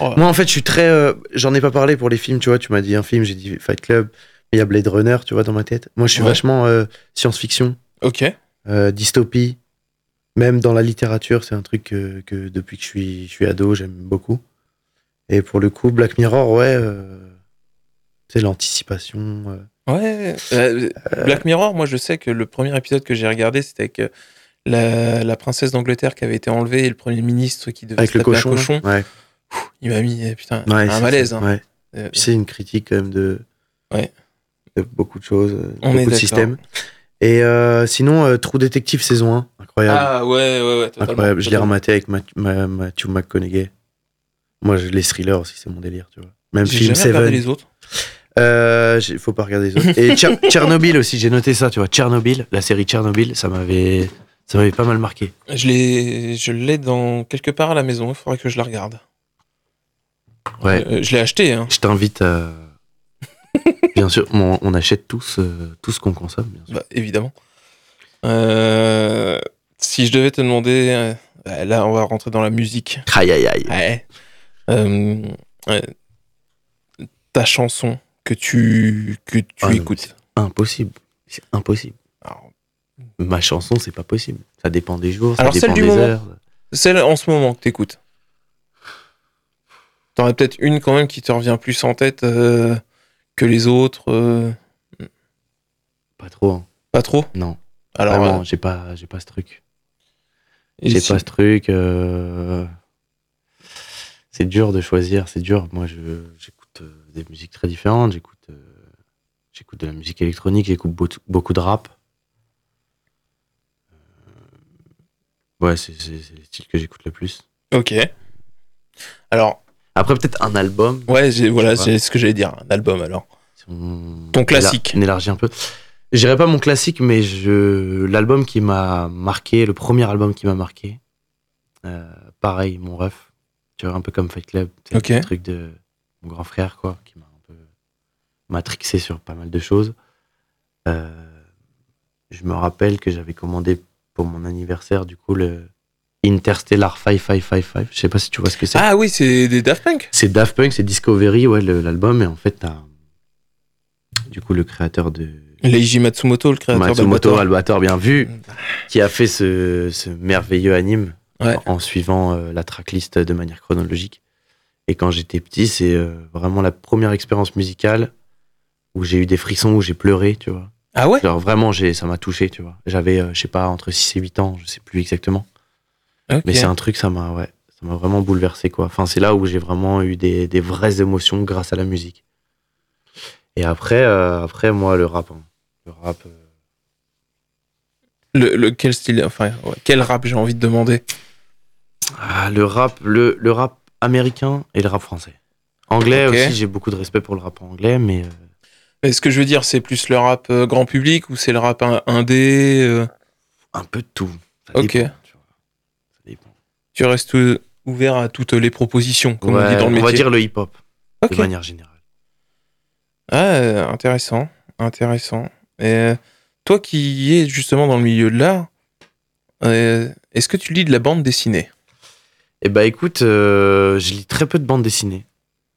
Oh. Moi, en fait, je suis très. J'en ai pas parlé pour les films, tu vois. Tu m'as dit un film, j'ai dit Fight Club. Il y a Blade Runner, tu vois, dans ma tête. Moi, je suis Ouais. vachement science-fiction, Ok. dystopie. Même dans la littérature, c'est un truc que, que depuis que je suis, je suis ado, j'aime beaucoup. Et pour le coup, Black Mirror, ouais. Euh, tu sais, l'anticipation. euh, Ouais. euh, Black Mirror, moi je sais que le premier épisode que j'ai regardé, c'était avec euh, la, la princesse d'Angleterre qui avait été enlevée et le premier ministre qui devait avec se le taper un cochon. Ouais. Il m'a mis eh, putain, Ouais, un malaise. hein. Ouais. Euh, c'est une critique quand même de. de beaucoup de choses, euh, On beaucoup de systèmes. Et euh, sinon, euh, Trou Détective saison 1, incroyable. Ah ouais, ouais, ouais. totalement, incroyable. Je l'ai rematé avec Matthew, Ma- Matthew McConaughey. Moi, les thrillers aussi, c'est mon délire, tu vois. Même film Seven. les autres. Euh, j'ai- faut pas regarder les <laughs> autres. Et Tcher- Tchernobyl aussi, j'ai noté ça, tu vois. Tchernobyl, la série Tchernobyl, ça m'avait, ça m'avait pas mal marqué. Je l'ai, je l'ai dans quelque part à la maison. Il faudrait que je la regarde. Ouais. Euh, je l'ai acheté. Hein. Je t'invite à. <laughs> bien sûr, on, on achète tous euh, tout ce qu'on consomme, bien sûr. Bah, évidemment. Euh, si je devais te demander, euh, là, on va rentrer dans la musique. Aïe aïe aïe. Ouais. Euh, euh, ta chanson que tu que tu Ah non, écoutes. Impossible. C'est impossible. Alors, Ma chanson, c'est pas possible. Ça dépend des jours, ça Alors, dépend celle du des moment. heures. Celle en ce moment que t'écoutes. T'en as peut-être une quand même qui te revient plus en tête euh, que les autres. euh, Pas trop. hein. pas trop? Non. Alors, Vraiment, euh, j'ai pas, j'ai pas ce truc. et J'ai si- pas ce truc. euh, C'est dur de choisir, c'est dur. Moi, je, j'écoute des musiques très différentes. J'écoute, euh, j'écoute de la musique électronique, j'écoute beaucoup, beaucoup de rap. Euh, Ouais, c'est, les styles que j'écoute le plus. Ok. Alors, Après, peut-être un album. ouais, j'ai- voilà, c'est ce que j'allais dire, un album alors. on- Ton classique. On élargit un peu. Je dirais pas mon classique, mais je l'album qui m'a marqué, le premier album qui m'a marqué. euh, pareil, mon ref. Tu vois, un peu comme Fight Club. C'est Ok. le truc de mon grand frère, quoi, qui m'a un peu matrixé sur pas mal de choses. Euh, je me rappelle que j'avais commandé pour mon anniversaire, du coup, le Interstellar 5555. Je sais pas si tu vois ce que c'est. Ah oui, c'est des Daft Punk. C'est Daft Punk, c'est Discovery, ouais, l'album. Et en fait, t'as du coup le créateur de Leiji Matsumoto, le créateur Matsumoto. Albator, bien vu, qui a fait ce, ce merveilleux anime Ouais. en suivant euh, la tracklist de manière chronologique. Et quand j'étais petit, c'est euh, vraiment la première expérience musicale où j'ai eu des frissons, où j'ai pleuré, tu vois. Ah ouais? Alors vraiment, ça m'a touché, tu vois. J'avais, euh, je sais pas, entre 6 et 8 ans, je sais plus exactement. Ok. Mais c'est un truc, ça m'a, ouais, ça m'a vraiment bouleversé, quoi. Enfin, c'est là où j'ai vraiment eu des, des vraies émotions grâce à la musique. Et après, euh, après moi, le rap. hein. Le rap. euh, Le, le- quel style, enfin, ouais, quel rap j'ai envie de demander? Ah, le rap, le, le rap américain et le rap français. Anglais aussi, j'ai beaucoup de respect pour le rap anglais, mais euh, Mais ce que je veux dire, c'est plus le rap euh, grand public ou c'est le rap in- indé euh, un peu de tout. Ça Ok. dépend, tu. Ça dépend. Tu restes euh, ouvert à toutes les propositions, comme on dit dans le on métier. va dire le hip-hop, de manière générale. Ah, euh, intéressant, intéressant. Et euh, toi qui es justement dans le milieu de l'art, euh, est-ce que tu lis de la bande dessinée? Eh bah écoute, euh, je lis très peu de bandes dessinées.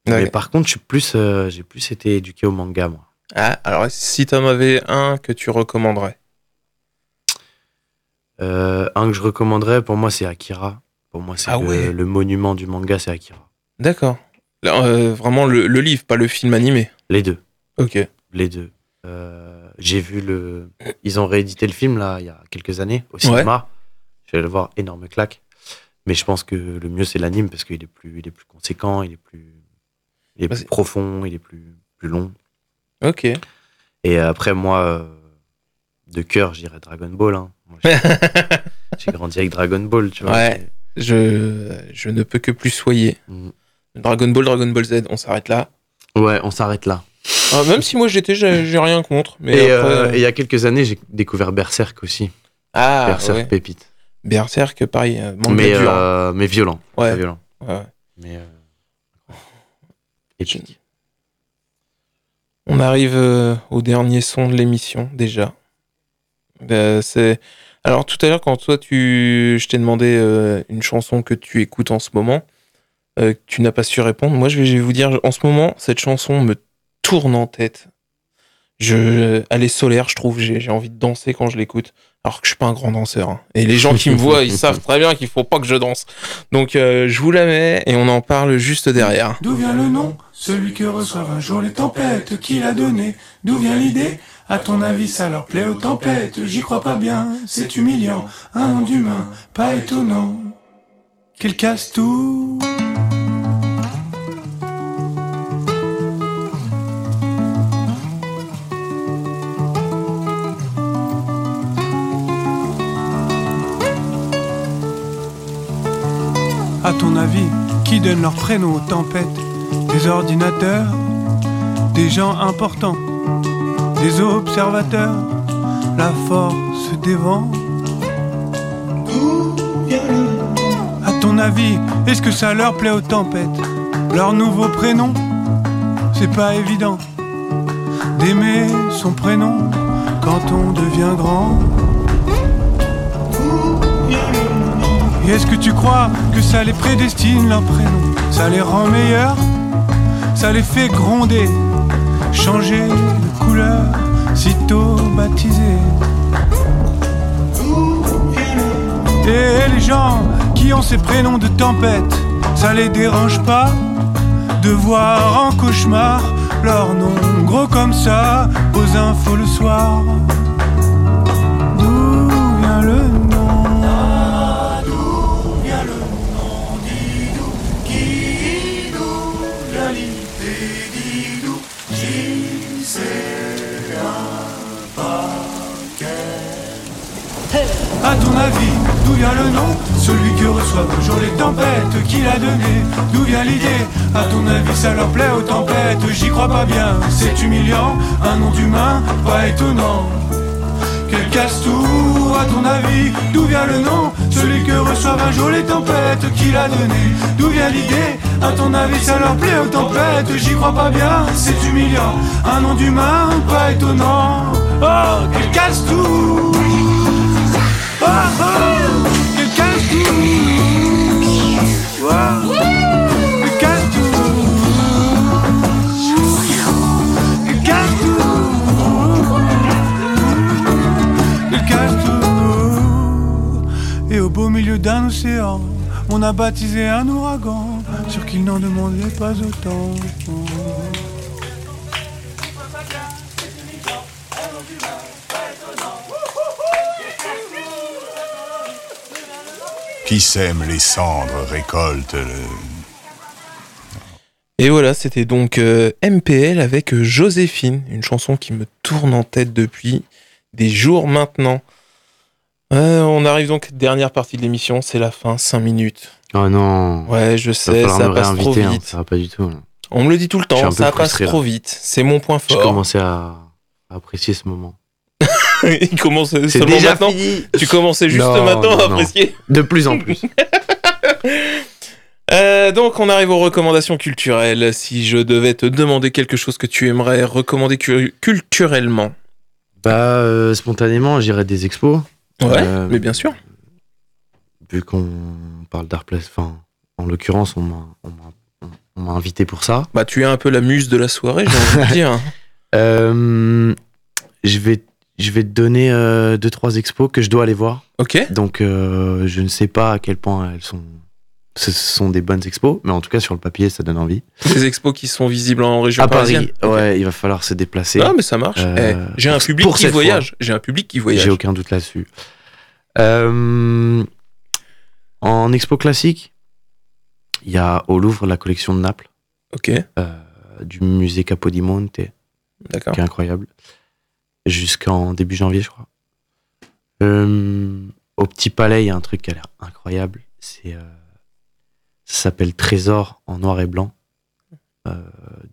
Mais par contre, je suis plus, euh, j'ai plus été éduqué au manga, moi. Ah, alors si t'en avais un que tu recommanderais? Euh, un que je recommanderais, pour moi, c'est Akira. Pour moi, c'est Ah le, ouais. le monument du manga, c'est Akira. D'accord. Euh, vraiment le, le livre, pas le film animé? Les deux. Ok. Les deux. J'ai vu le. Ils ont réédité le film là il y a quelques années au cinéma. Je vais le voir, énorme claque. Mais je pense que le mieux c'est l'anime parce qu'il est plus, il est plus conséquent, il est plus, il est Bah, plus profond, il est plus, plus long. Ok. Et après moi, euh, de cœur, je dirais Dragon Ball. hein. <laughs> J'ai- grandi avec Dragon Ball, tu vois. Ouais. Je, je ne peux que plus soyer. Mm. Dragon Ball, Dragon Ball Z, on s'arrête là. Ouais, on s'arrête là. Ah, même si moi j'étais, j'ai rien contre. Mais et après, euh, et il y a quelques années, j'ai découvert Berserk aussi. ah, Berserk ouais. pépite. Berserk, pareil, euh, manga Mais, dur. euh, mais violent. Ouais. Très violent. Ouais. Mais euh, épique. On arrive au dernier son de l'émission déjà. Euh, c'est alors tout à l'heure quand toi tu, je t'ai demandé euh, une chanson que tu écoutes en ce moment, euh, que tu n'as pas su répondre. Moi je vais, je vais vous dire, en ce moment cette chanson me tourne en tête. Je, elle est solaire, je trouve. J'ai envie de danser quand je l'écoute. Alors que je suis pas un grand danseur. hein. Et les gens qui me voient, ils savent très bien qu'il faut pas que je danse. Donc euh, je vous la mets et on en parle juste derrière. D'où vient le nom? Celui que reçoivent un jour les tempêtes, qui l'a donné D'où vient l'idée? À ton avis, ça leur plaît aux tempêtes? J'y crois pas bien, c'est humiliant. Un nom d'humain, pas étonnant. Qu'il casse tout. Avis, qui donne leur prénom aux tempêtes? Des ordinateurs, des gens importants, des observateurs, la force des vents? À ton avis, est-ce que ça leur plaît aux tempêtes? Leur nouveau prénom? C'est pas évident. D'aimer son prénom quand on devient grand. Et est-ce que tu crois que ça les prédestine leur prénom Ça les rend meilleurs Ça les fait gronder Changer de couleur sitôt baptisés. Et les gens qui ont ces prénoms de tempête Ça les dérange pas de voir en cauchemar leur nom gros comme ça aux infos le soir d'où vient le nom Celui que reçoivent toujours les tempêtes, qui l'a donné D'où vient l'idée À ton avis, ça leur plaît aux tempêtes J'y crois pas bien, c'est humiliant. Un nom d'humain, pas étonnant. Quel casse-tout, à ton avis D'où vient le nom Celui que reçoivent un jour les tempêtes, qui l'a donné D'où vient l'idée À ton avis, ça leur plaît aux tempêtes J'y crois pas bien, c'est humiliant. Un nom d'humain, pas étonnant. Oh, quel casse-tout d'un océan On a baptisé un ouragan Sûr qu'il n'en demandait pas autant Qui sème les cendres récolte le... Et voilà, c'était donc euh, MPL avec euh, Joséphine, une chanson qui me tourne en tête depuis des jours maintenant. Euh, on arrive donc dernière partie de l'émission, c'est la fin, 5 minutes. Oh non. Ouais, je sais, ça passe trop hein, vite. ça va pas du tout. là. On me le dit tout le temps, ça passe trop vite. C'est mon point J'ai fort. commencé à, à apprécier ce moment. <laughs> Il commence seulement déjà maintenant. fini. Tu commençais juste Non, maintenant non, à apprécier. De plus en plus. <laughs> Euh, donc on arrive aux recommandations culturelles. Si je devais te demander quelque chose que tu aimerais recommander cu- culturellement. bah, euh, spontanément, j'irais des expos. Ouais, Euh, mais bien sûr. Vu qu'on parle d'art place, enfin, en l'occurrence, on m'a, invité pour ça. Bah tu es un peu la muse de la soirée, j'ai envie de dire. <laughs> Euh, je vais, je vais te donner euh, deux trois expos que je dois aller voir. Ok. Donc, euh, je ne sais pas à quel point elles sont. Ce sont des bonnes expos, mais en tout cas sur le papier, ça donne envie. Des expos qui sont visibles en région à Paris, ouais, il va falloir se déplacer. Ah mais ça marche. Euh, Eh, j'ai un public qui voyage. J'ai un public qui voyage. J'ai aucun doute là-dessus. Euh, en expo classique, il y a au Louvre la collection de Naples Ok, du musée Capodimonte, d'accord. qui est incroyable, jusqu'en début janvier, je crois. Euh, au Petit Palais, il y a un truc qui a l'air incroyable. C'est, euh, ça s'appelle Trésor en noir et blanc, euh,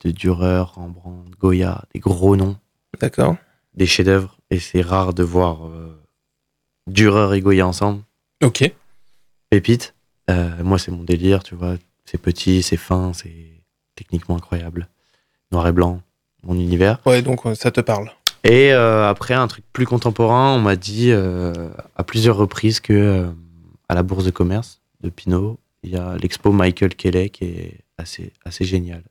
de Dürer, Rembrandt, Goya, des gros noms. D'accord. des chefs-d'œuvre et c'est rare de voir Dürer et Goya ensemble. Ok. Pépite. Moi, c'est mon délire, tu vois. C'est petit, c'est fin, c'est techniquement incroyable. Noir et blanc, mon univers. Ouais, donc ça te parle. Et euh, après, un truc plus contemporain, on m'a dit euh, à plusieurs reprises que euh, à la bourse de commerce de Pinot, il y a l'expo Michael Kelly qui est assez, assez génial.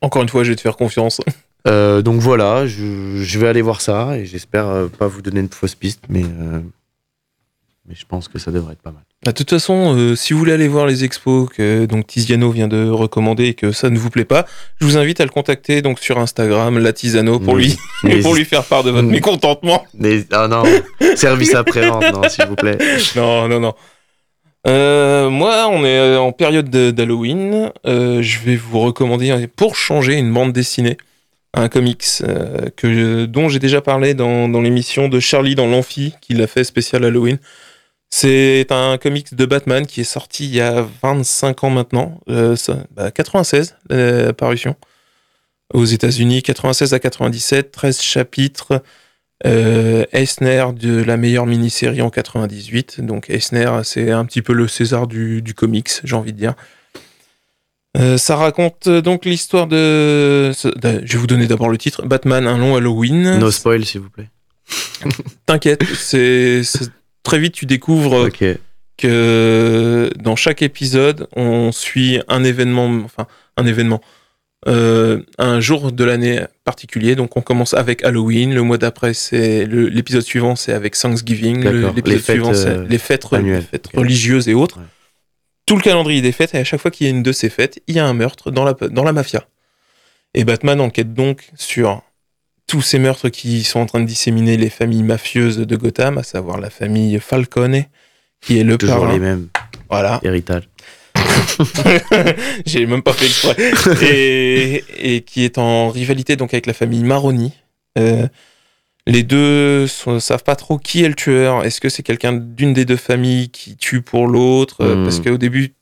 Encore une fois, je vais te faire confiance. <laughs> Euh, donc voilà, je, je vais aller voir ça et j'espère euh, pas vous donner de fausses pistes, mais, euh, mais je pense que ça devrait être pas mal. Bah, De toute façon, euh, si vous voulez aller voir les expos que donc Tiziano vient de recommander et que ça ne vous plaît pas, je vous invite à le contacter donc sur Instagram, Latisano, pour lui <laughs> pour lui faire part de votre Mm. mécontentement. mais- ah non, service après-vente, non, s'il vous plaît. <laughs> Non, non, non. Euh, moi, on est euh, en période de- d'Halloween. Euh, je vais vous recommander, pour changer, une bande dessinée, un comics que, dont j'ai déjà parlé dans, dans l'émission de Charlie dans l'Amphi, qui l'a fait spécial Halloween. C'est un comics de Batman qui est sorti il y a 25 ans maintenant, euh, ça- bah, 96, euh, parution, aux États-Unis, 96 à 97, 13 chapitres. Euh, Eisner de la meilleure mini-série en 98. Donc Eisner, c'est un petit peu le César du, du comics, j'ai envie de dire. Euh, ça raconte euh, donc l'histoire de... Je vais vous donner d'abord le titre. Batman, un long Halloween. No spoil, s'il vous plaît. T'inquiète, c'est- très vite tu découvres Ok. que dans chaque épisode, on suit un événement, enfin un événement, euh, un jour de l'année particulier. Donc on commence avec Halloween, le mois d'après c'est l'épisode suivant c'est avec Thanksgiving, l'épisode Les fêtes, suivant c'est euh, les fêtes, annuelles. les fêtes Ok. religieuses et autres. Ouais. Tout le calendrier des fêtes et à chaque fois qu'il y a une de ces fêtes, il y a un meurtre dans la dans la mafia. Et Batman enquête donc sur tous ces meurtres qui sont en train de disséminer les familles mafieuses de Gotham, à savoir la famille Falcone, qui est le Toujours parrain. les mêmes. Voilà. Héritage. <laughs> J'ai même pas fait exprès. et, et qui est en rivalité donc avec la famille Maroni. Euh, les deux ne savent pas trop qui est le tueur. Est-ce que c'est quelqu'un d'une des deux familles qui tue pour l'autre? Hmm. Parce qu'au début,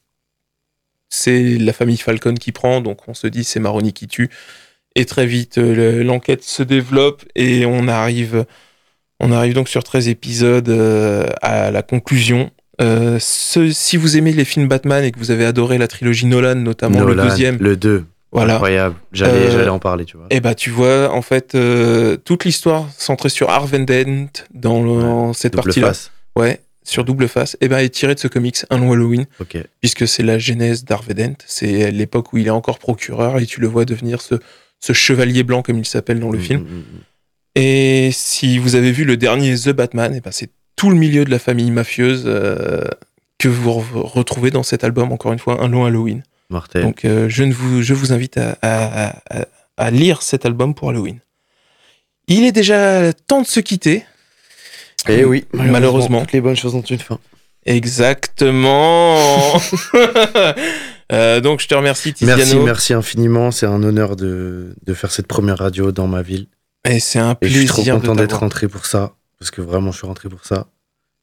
c'est la famille Falcon qui prend, donc on se dit c'est Maroni qui tue. Et très vite, euh, le- l'enquête se développe et on arrive, on arrive donc sur 13 épisodes euh, à la conclusion. Euh, ce- si vous aimez les films Batman et que vous avez adoré la trilogie Nolan, notamment Nolan, le deuxième, Le 2. voilà. Incroyable. J'allais Euh, en parler, tu vois. Et bah tu vois, en fait, euh, toute l'histoire centrée sur Harvey Dent dans le- cette Double partie-là, face. ouais, sur double face, et ben est tirée de ce comics Un long Halloween, puisque c'est la genèse d'Harvey Dent. C'est l'époque où il est encore procureur et tu le vois devenir ce, ce chevalier blanc comme il s'appelle dans le Mm, film. mm, mm. Et si vous avez vu le dernier The Batman, et ben c'est tout le milieu de la famille mafieuse euh, que vous re- retrouvez dans cet album. Encore une fois, Un long Halloween. Mortel. Donc euh, je, ne vous, je vous invite à, à- à- à lire cet album pour Halloween. Il est déjà temps de se quitter. Et Eh oui, malheureusement. Toutes les bonnes choses ont une fin. Exactement. <laughs> Euh, donc je te remercie Tiziano. Merci, merci infiniment. C'est un honneur de, de faire cette première radio dans ma ville. Et c'est un Et je suis trop plaisir content d'être rentré pour ça. Parce que vraiment, je suis rentré pour ça.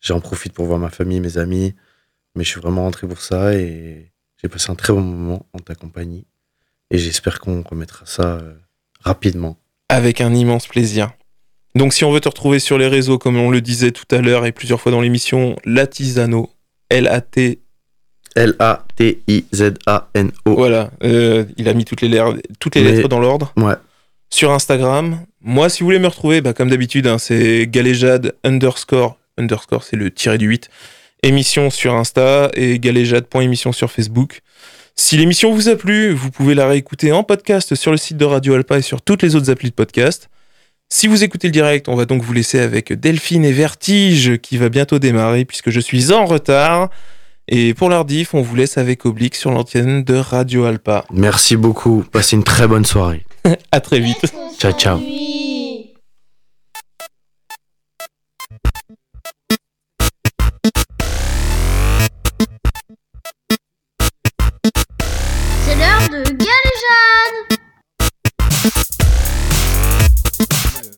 J'en profite pour voir ma famille, mes amis. Mais je suis vraiment rentré pour ça. Et j'ai passé un très bon moment en ta compagnie. Et j'espère qu'on remettra ça euh, rapidement. Avec un immense plaisir. Donc si on veut te retrouver sur les réseaux, comme on le disait tout à l'heure et plusieurs fois dans l'émission, Latisano, L-A-T, L-A-T-I-Z-A-N-O. voilà, euh, il a mis toutes les, lettres- toutes les Mais- lettres dans l'ordre. Ouais. Sur Instagram, moi si vous voulez me retrouver, bah, comme d'habitude, hein, c'est galéjade underscore, underscore c'est le tiré du 8, émission sur Insta et galéjade.émission sur Facebook. Si l'émission vous a plu, vous pouvez la réécouter en podcast sur le site de Radio Alpa et sur toutes les autres applis de podcast. Si vous écoutez le direct, on va donc vous laisser avec Delphine et Vertige qui va bientôt démarrer puisque je suis en retard. Et pour l'ardif, on vous laisse avec Oblique sur l'antenne de Radio Alpa. Merci beaucoup. Passez une très bonne soirée. <laughs> À très vite. Ciao, ciao. C'est l'heure de